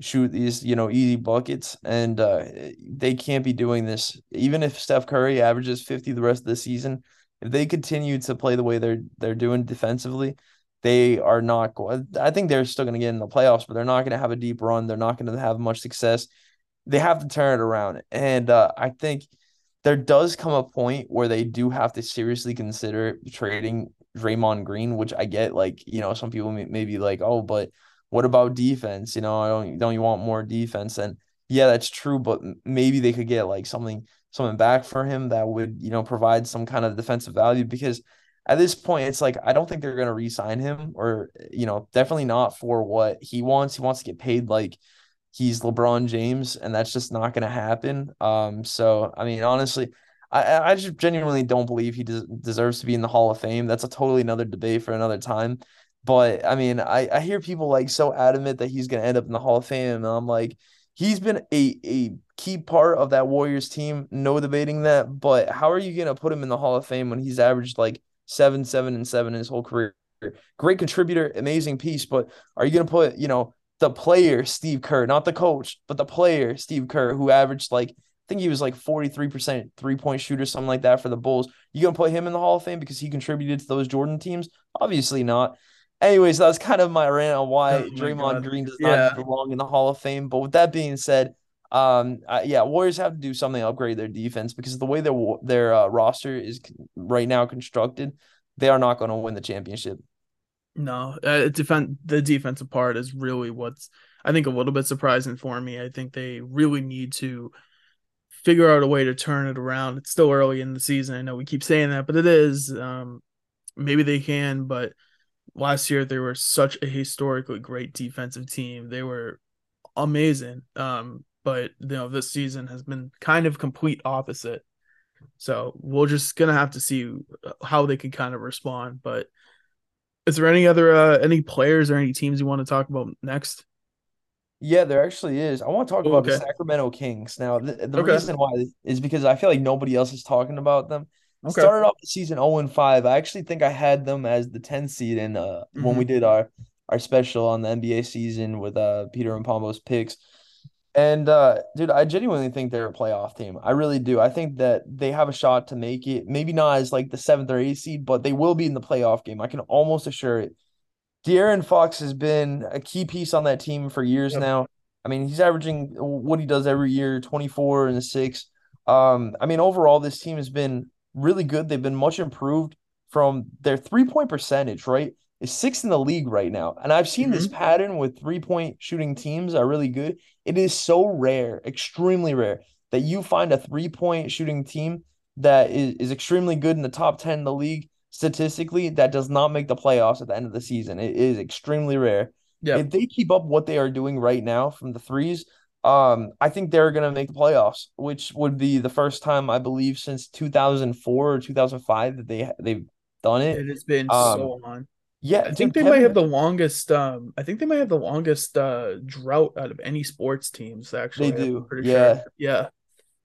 shoot these you know easy buckets. And uh they can't be doing this. Even if Steph Curry averages 50 the rest of the season if they continue to play the way they're they're doing defensively they are not I think they're still going to get in the playoffs but they're not going to have a deep run. They're not going to have much success. They have to turn it around. And uh I think there does come a point where they do have to seriously consider trading Draymond Green, which I get. Like, you know, some people may, may be like, oh, but what about defense? You know, I don't don't you want more defense? And yeah, that's true, but maybe they could get like something something back for him that would, you know, provide some kind of defensive value because at this point it's like I don't think they're gonna re-sign him or you know, definitely not for what he wants. He wants to get paid like he's LeBron James, and that's just not going to happen. Um, so I mean, honestly, I I just genuinely don't believe he des- deserves to be in the Hall of Fame. That's a totally another debate for another time. But I mean, I I hear people like so adamant that he's going to end up in the Hall of Fame, and I'm like, he's been a a key part of that Warriors team. No debating that. But how are you going to put him in the Hall of Fame when he's averaged like seven, seven, and seven his whole career? Great contributor, amazing piece, but are you going to put you know the player Steve Kerr, not the coach, but the player Steve Kerr, who averaged like I think he was like 43% three point shooter, something like that for the Bulls. You gonna put him in the Hall of Fame because he contributed to those Jordan teams? Obviously not. Anyways, that was kind of my rant on why oh Draymond. Green does yeah. not belong in the Hall of Fame. But with that being said, um, uh, yeah, Warriors have to do something to upgrade their defense because the way their their uh, roster is right now constructed, they are not going to win the championship. No, uh, defend the defensive part is really what's I think a little bit surprising for me. I think they really need to figure out a way to turn it around. It's still early in the season. I know we keep saying that, but it is. Um, maybe they can, but last year they were such a historically great defensive team. They were amazing. Um, but you know, this season has been kind of complete opposite. So we're just gonna have to see how they can kind of respond. But is there any other uh, any players or any teams you want to talk about next? Yeah, there actually is. I want to talk about the Sacramento Kings. Now, the, the okay. reason why is because I feel like nobody else is talking about them. Okay. Started off the season 0 and 5. I actually think I had them as the 10 seed in uh mm-hmm. when we mm-hmm. did our our special on the NBA season with uh Peter and Pombo's picks. And uh dude, I genuinely think they're a playoff team. I really do. I think that they have a shot to make it. Maybe not as like the seventh or eighth seed, but they will be in the playoff game. I can almost assure it. De'Aaron Fox has been a key piece on that team for years yep. now. I mean, he's averaging what he does every year, 24 and 6. Um, I mean, overall, this team has been really good. They've been much improved from their three point percentage, right? Is sixth in the league right now. And I've seen mm-hmm. this pattern with three point shooting teams are really good. It is so rare, extremely rare, that you find a three point shooting team that is, is extremely good in the top 10 in the league statistically that does not make the playoffs at the end of the season. It is extremely rare. Yeah. If they keep up what they are doing right now from the threes, um, I think they're gonna make the playoffs, which would be the first time I believe since 2004 or 2005 that they they've done it. It has been um, so long. Yeah, I think they Kevin, might have the longest. Um, I think they might have the longest uh drought out of any sports teams. Actually, they do. Yeah, sure. yeah.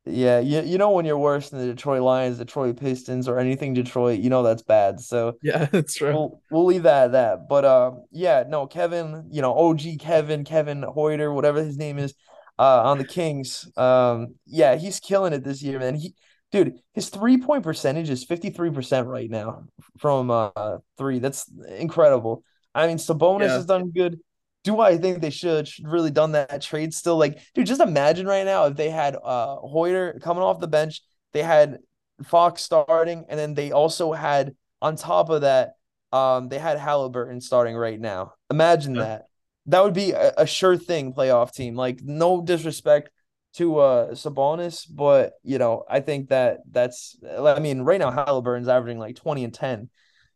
Yeah, you, you know when you're worse than the Detroit Lions, Detroit Pistons, or anything Detroit, you know that's bad. So yeah, that's true. We'll, we'll leave that at that. But uh, yeah, no, Kevin, you know, OG Kevin, Kevin Huerter, whatever his name is, uh, on the Kings. Um, yeah, he's killing it this year, man. He, dude, his three point percentage is fifty three percent right now from uh three. That's incredible. I mean, Sabonis yeah. has done good do I think they should, should really done that trade still? Like, dude, just imagine right now if they had uh Huerter coming off the bench, they had Fox starting, and then they also had on top of that, um, they had Halliburton starting right now. Imagine yeah. that. That would be a, a, sure thing playoff team. Like, no disrespect to uh Sabonis, but you know, I think that that's I mean, right now Halliburton's averaging like 20 and 10.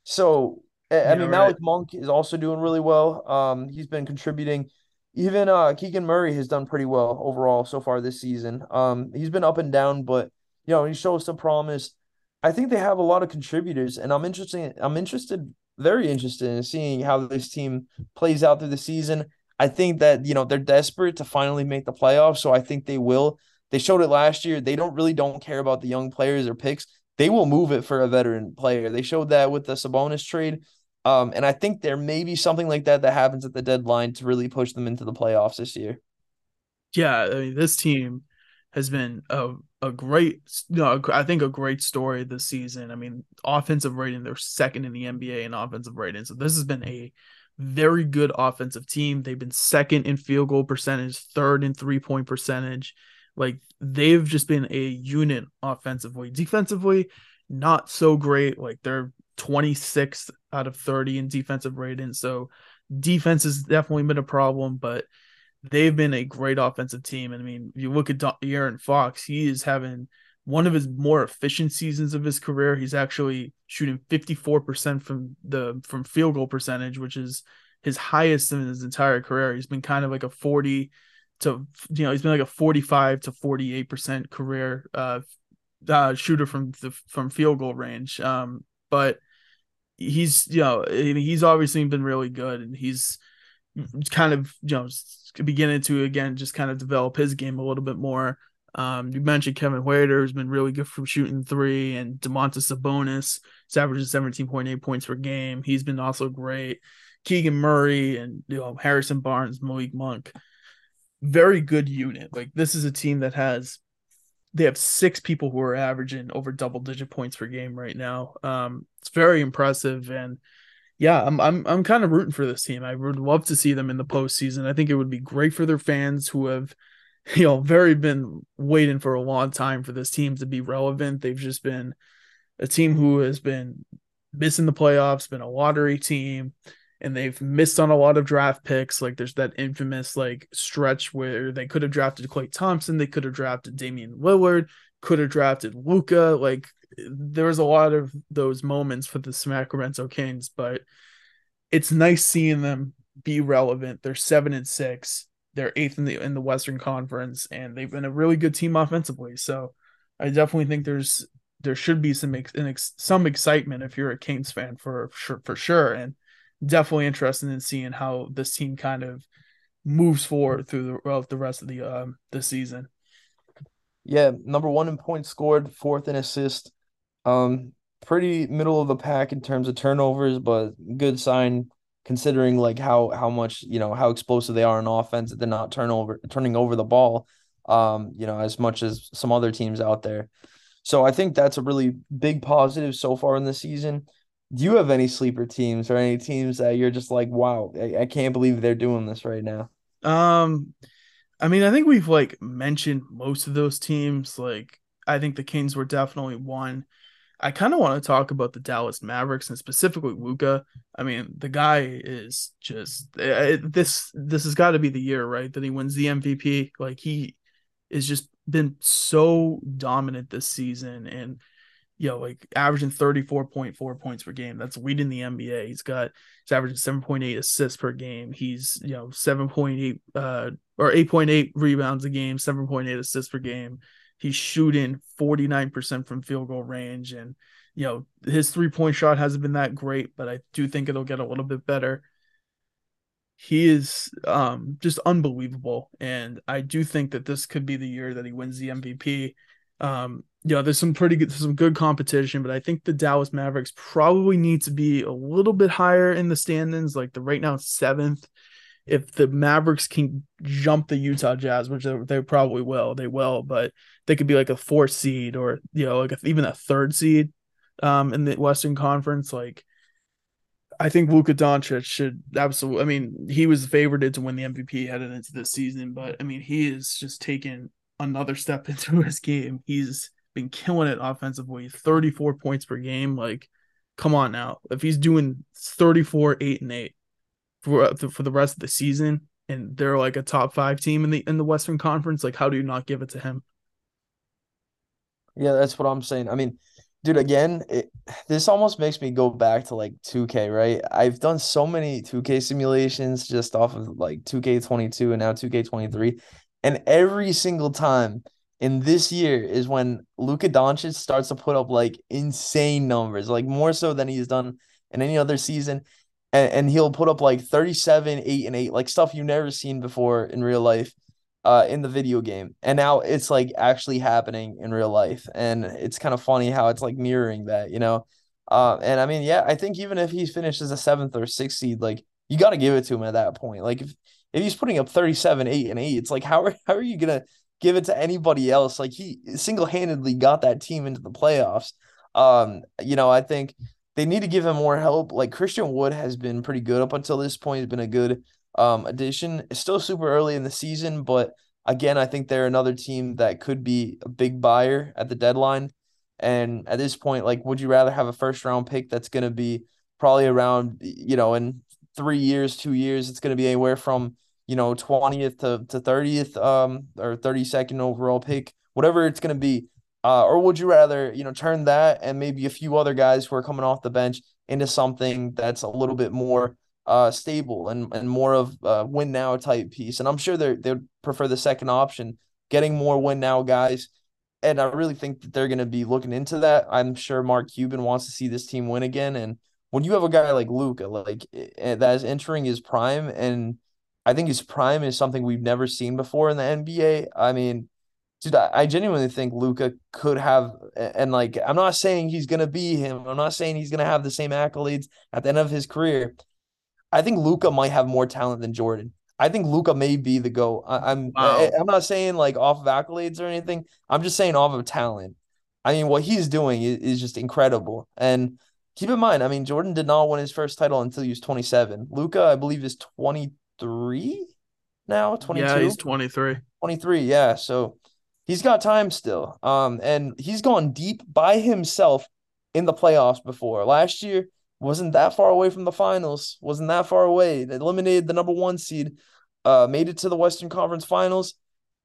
So I yeah, mean, Malik Monk is also doing really well. Um, he's been contributing. Even uh, Keegan Murray has done pretty well overall so far this season. Um, he's been up and down, but you know he shows some promise. I think they have a lot of contributors, and I'm interested. I'm interested, very interested in seeing how this team plays out through the season. I think that you know they're desperate to finally make the playoffs, so I think they will. They showed it last year. They don't really don't care about the young players or picks. They will move it for a veteran player. They showed that with the Sabonis trade. Um, and I think there may be something like that that happens at the deadline to really push them into the playoffs this year. Yeah, I mean, this team has been a a great, know, I think a great story this season. I mean, offensive rating, they're second in the NBA in offensive rating. So this has been a very good offensive team. They've been second in field goal percentage, third in three point percentage. Like they've just been a unit offensively. Defensively, not so great. Like they're 26th out of 30 in defensive rating. So defense has definitely been a problem, but they've been a great offensive team. And I mean, you look at Aaron Fox, he is having one of his more efficient seasons of his career. He's actually shooting 54% from the from field goal percentage, which is his highest in his entire career. He's been kind of like a 40 to you know, he's been like a 45 to 48% career uh, uh shooter from the from field goal range. Um but he's you know he's obviously been really good and he's kind of you know beginning to again just kind of develop his game a little bit more. Um, you mentioned Kevin Huerter, who's been really good from shooting three, and Domantas Sabonis, he's averaging 17.8 points per game. He's been also great. Keegan Murray and you know Harrison Barnes, Malik Monk, very good unit. Like this is a team that has they have six people who are averaging over double digit points per game right now. Um, it's very impressive, and yeah, I'm I'm I'm kind of rooting for this team. I would love to see them in the postseason. I think it would be great for their fans who have, you know, very been waiting for a long time for this team to be relevant. They've just been a team who has been missing the playoffs, been a lottery team, and they've missed on a lot of draft picks. Like there's that infamous like stretch where they could have drafted Klay Thompson, they could have drafted Damian Lillard, could have drafted Luka. Like there was a lot of those moments for the Sacramento Kings, but it's nice seeing them be relevant. They're seven and six. They're eighth in the in the Western Conference, and they've been a really good team offensively. So I definitely think there's there should be some ex, some excitement if you're a Kings fan for sure for sure, and definitely interested in seeing how this team kind of moves forward through the, the rest of the um the season. Yeah, number one in points scored, fourth in assist. Um, pretty middle of the pack in terms of turnovers, but good sign considering like how how much you know how explosive they are in offense. That they're not turnover turning over the ball, um, you know, as much as some other teams out there. So I think that's a really big positive so far in the season. Do you have any sleeper teams or any teams that you're just like, wow, I, I can't believe they're doing this right now? Um, I mean, I think we've like mentioned most of those teams. Like, I think the Kings were definitely one. I kind of want to talk about the Dallas Mavericks and specifically Luka. I mean, the guy is just uh, this. This has got to be the year, right? That he wins the MVP. Like he is just been so dominant this season, and you know, like averaging thirty four point four points per game. That's leading the NBA. He's got he's averaging seven point eight assists per game. He's you know seven point eight uh or eight point eight rebounds a game, seven point eight assists per game He's shooting 49% from field goal range. And, you know, his three point shot hasn't been that great, but I do think it'll get a little bit better. He is um, just unbelievable. And I do think that this could be the year that he wins the MVP. Um, you know, there's some pretty good, some good competition, but I think the Dallas Mavericks probably need to be a little bit higher in the standings. Like the right now seventh if the Mavericks can jump the Utah Jazz, which they, they, probably will, they will, but they could be like a fourth seed or you know like a, even a third seed um, in the Western Conference. Like I think Luka Doncic should absolutely. I mean, he was favored to win the MVP headed into this season, but I mean, he is just taking another step into his game. He's been killing it offensively, 34 points per game. Like, come on now. If he's doing 34, 8, and 8, for uh, for the rest of the season and they're like a top 5 team in the in the Western Conference, like how do you not give it to him? Yeah, that's what I'm saying. I mean, dude, again, it, this almost makes me go back to like 2K, right? I've done so many 2K simulations just off of like 2K22 and now 2K23, and every single time in this year is when Luka Doncic starts to put up like insane numbers, like more so than he's done in any other season and, and he'll put up like 37, 8, and 8, like stuff you've never seen before in real life uh, in the video game. And now it's like actually happening in real life. And it's kind of funny how it's like mirroring that, you know? Uh, and I mean, yeah, I think even if he finishes a seventh or sixth seed, like you got to give it to him at that point. Like if, if he's putting up 37, 8, and 8, it's like, how are, how are you to give it to anybody else? Like he single handedly got that team into the playoffs. Um, you know, I think they need to give him more help. Like Christian Wood has been pretty good up until this point. He's been a good um, addition. It's still super early in the season, but again, I think they're another team that could be a big buyer at the deadline. And at this point, like, would you rather have a first round pick that's going to be probably around, you know, in three years, two years, it's going to be anywhere from, you know, 20th to, to 30th um, or 32nd overall pick, whatever it's going to be. Uh, or would you rather, you know, turn that and maybe a few other guys who are coming off the bench into something that's a little bit more uh, stable and, and more of a win now type piece? And I'm sure they they would prefer the second option, getting more win now guys. And I really think that they're going to be looking into that. I'm sure Mark Cuban wants to see this team win again. And when you have a guy like Luka, like eh, that is entering his prime, and I think his prime is something we've never seen before in the NBA. I mean, dude, I, I genuinely think Luka could have, and like, I'm not saying he's gonna be him. I'm not saying he's gonna have the same accolades at the end of his career. I think Luka might have more talent than Jordan. I think Luka may be the go. I, am wow. I, am not saying like off of accolades or anything. I'm just saying off of talent. I mean, what he's doing is, is just incredible. And keep in mind, I mean, Jordan did not win his first title until he was 27. Luka, I believe, is 23 now. 22. Yeah, he's 23. 23. Yeah. So he's got time still. Um, and he's gone deep by himself in the playoffs before. Last year wasn't that far away from the finals, wasn't that far away. They eliminated the number one seed, uh, made it to the Western Conference Finals,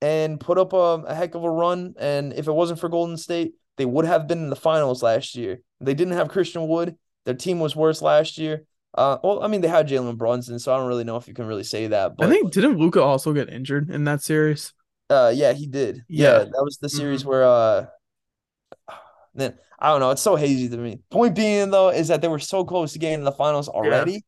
and put up a, a heck of a run. And if it wasn't for Golden State, they would have been in the finals last year. They didn't have Christian Wood. Their team was worse last year. Uh, well, I mean, they had Jalen Brunson, so I don't really know if you can really say that. But I think didn't Luka also get injured in that series? Uh, yeah, he did. Yeah, yeah that was the series mm-hmm. where uh, then I don't know. It's so hazy to me. Point being though is that they were so close to getting in the finals already. Yeah.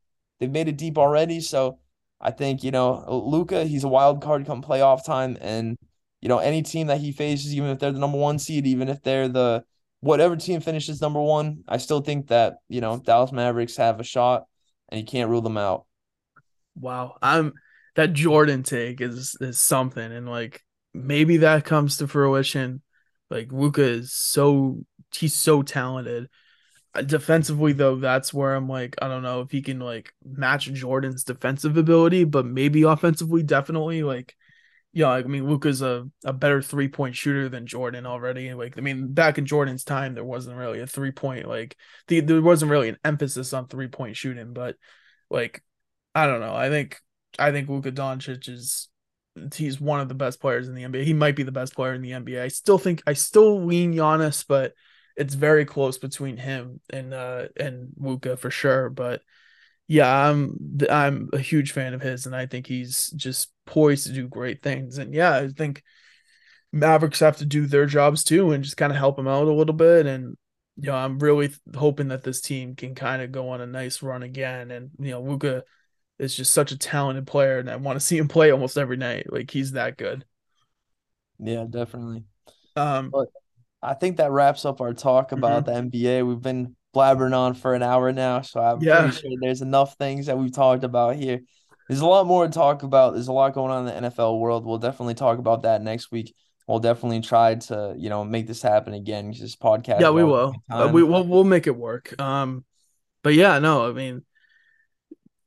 They've made it deep already, so I think you know Luka. He's a wild card come playoff time, and you know any team that he faces, even if they're the number one seed, even if they're the whatever team finishes number one, I still think that you know Dallas Mavericks have a shot and you can't rule them out. Wow, I'm that Jordan take is is something, and like maybe that comes to fruition. Like Luka is so he's so talented. Uh, defensively though, that's where I'm like I don't know if he can like match Jordan's defensive ability, but maybe offensively, definitely like yeah, I mean Luka's a, a better three point shooter than Jordan already. Like I mean, back in Jordan's time, there wasn't really a three point like the, there wasn't really an emphasis on three point shooting, but like I don't know. I think I think Luka Doncic is he's one of the best players in the NBA. He might be the best player in the NBA. I still think I still lean Giannis, but it's very close between him and uh and Luka for sure. But yeah, I'm I'm a huge fan of his, and I think he's just poised to do great things. And yeah, I think Mavericks have to do their jobs too, and just kind of help him out a little bit. And you know, I'm really hoping that this team can kind of go on a nice run again. And you know, Luka is just such a talented player, and I want to see him play almost every night. Like he's that good. Yeah, definitely. Um, but I think that wraps up our talk about mm-hmm. the NBA. We've been blabbering on for an hour now, so I'm yeah. pretty sure there's enough things that we've talked about here. There's a lot more to talk about. There's a lot going on in the NFL world. We'll definitely talk about that next week. We'll definitely try to, you know, make this happen again. This podcast. Yeah, we will. Uh, we will. We'll make it work. Um, but yeah, no, I mean,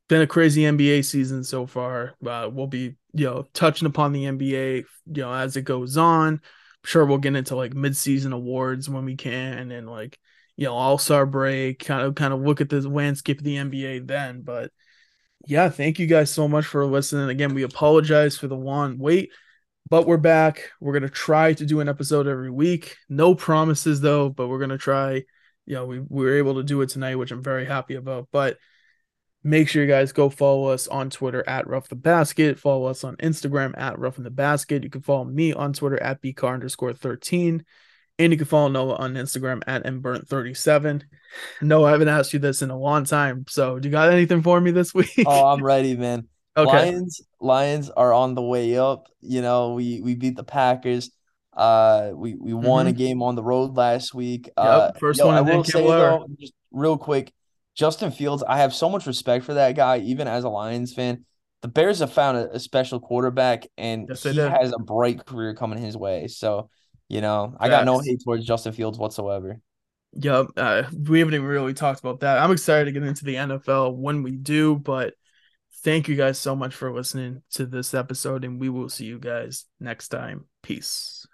been a crazy NBA season so far. Uh, we'll be, you know, touching upon the NBA, you know, as it goes on. I'm sure we'll get into like mid-season awards when we can, and like you know All Star break, kind of kind of look at the landscape of the NBA then. But yeah, thank you guys so much for listening. Again, we apologize for the long wait, but we're back. We're gonna try to do an episode every week. No promises though, but we're gonna try. You know, we, we were able to do it tonight, which I'm very happy about. But make sure you guys go follow us on Twitter at Rough the Basket. Follow us on Instagram at Roughing the Basket. You can follow me on Twitter at bcar underscore 13. And you can follow Noah on Instagram at mburnt37. Noah, I haven't asked you this in a long time. So do you got anything for me this week? Oh, I'm ready, man. Okay. Lions, Lions are on the way up. You know, we we beat the Packers. Uh we we won mm-hmm. a game on the road last week. Yep, uh first yo, one I will say though, just real quick, Justin Fields, I have so much respect for that guy, even as a Lions fan. The Bears have found a, a special quarterback, and yes, he has a bright career coming his way. So you know, I got no hate towards Justin Fields whatsoever. Yep. Uh, we haven't even really talked about that. I'm excited to get into the NFL when we do, but thank you guys so much for listening to this episode, and we will see you guys next time. Peace.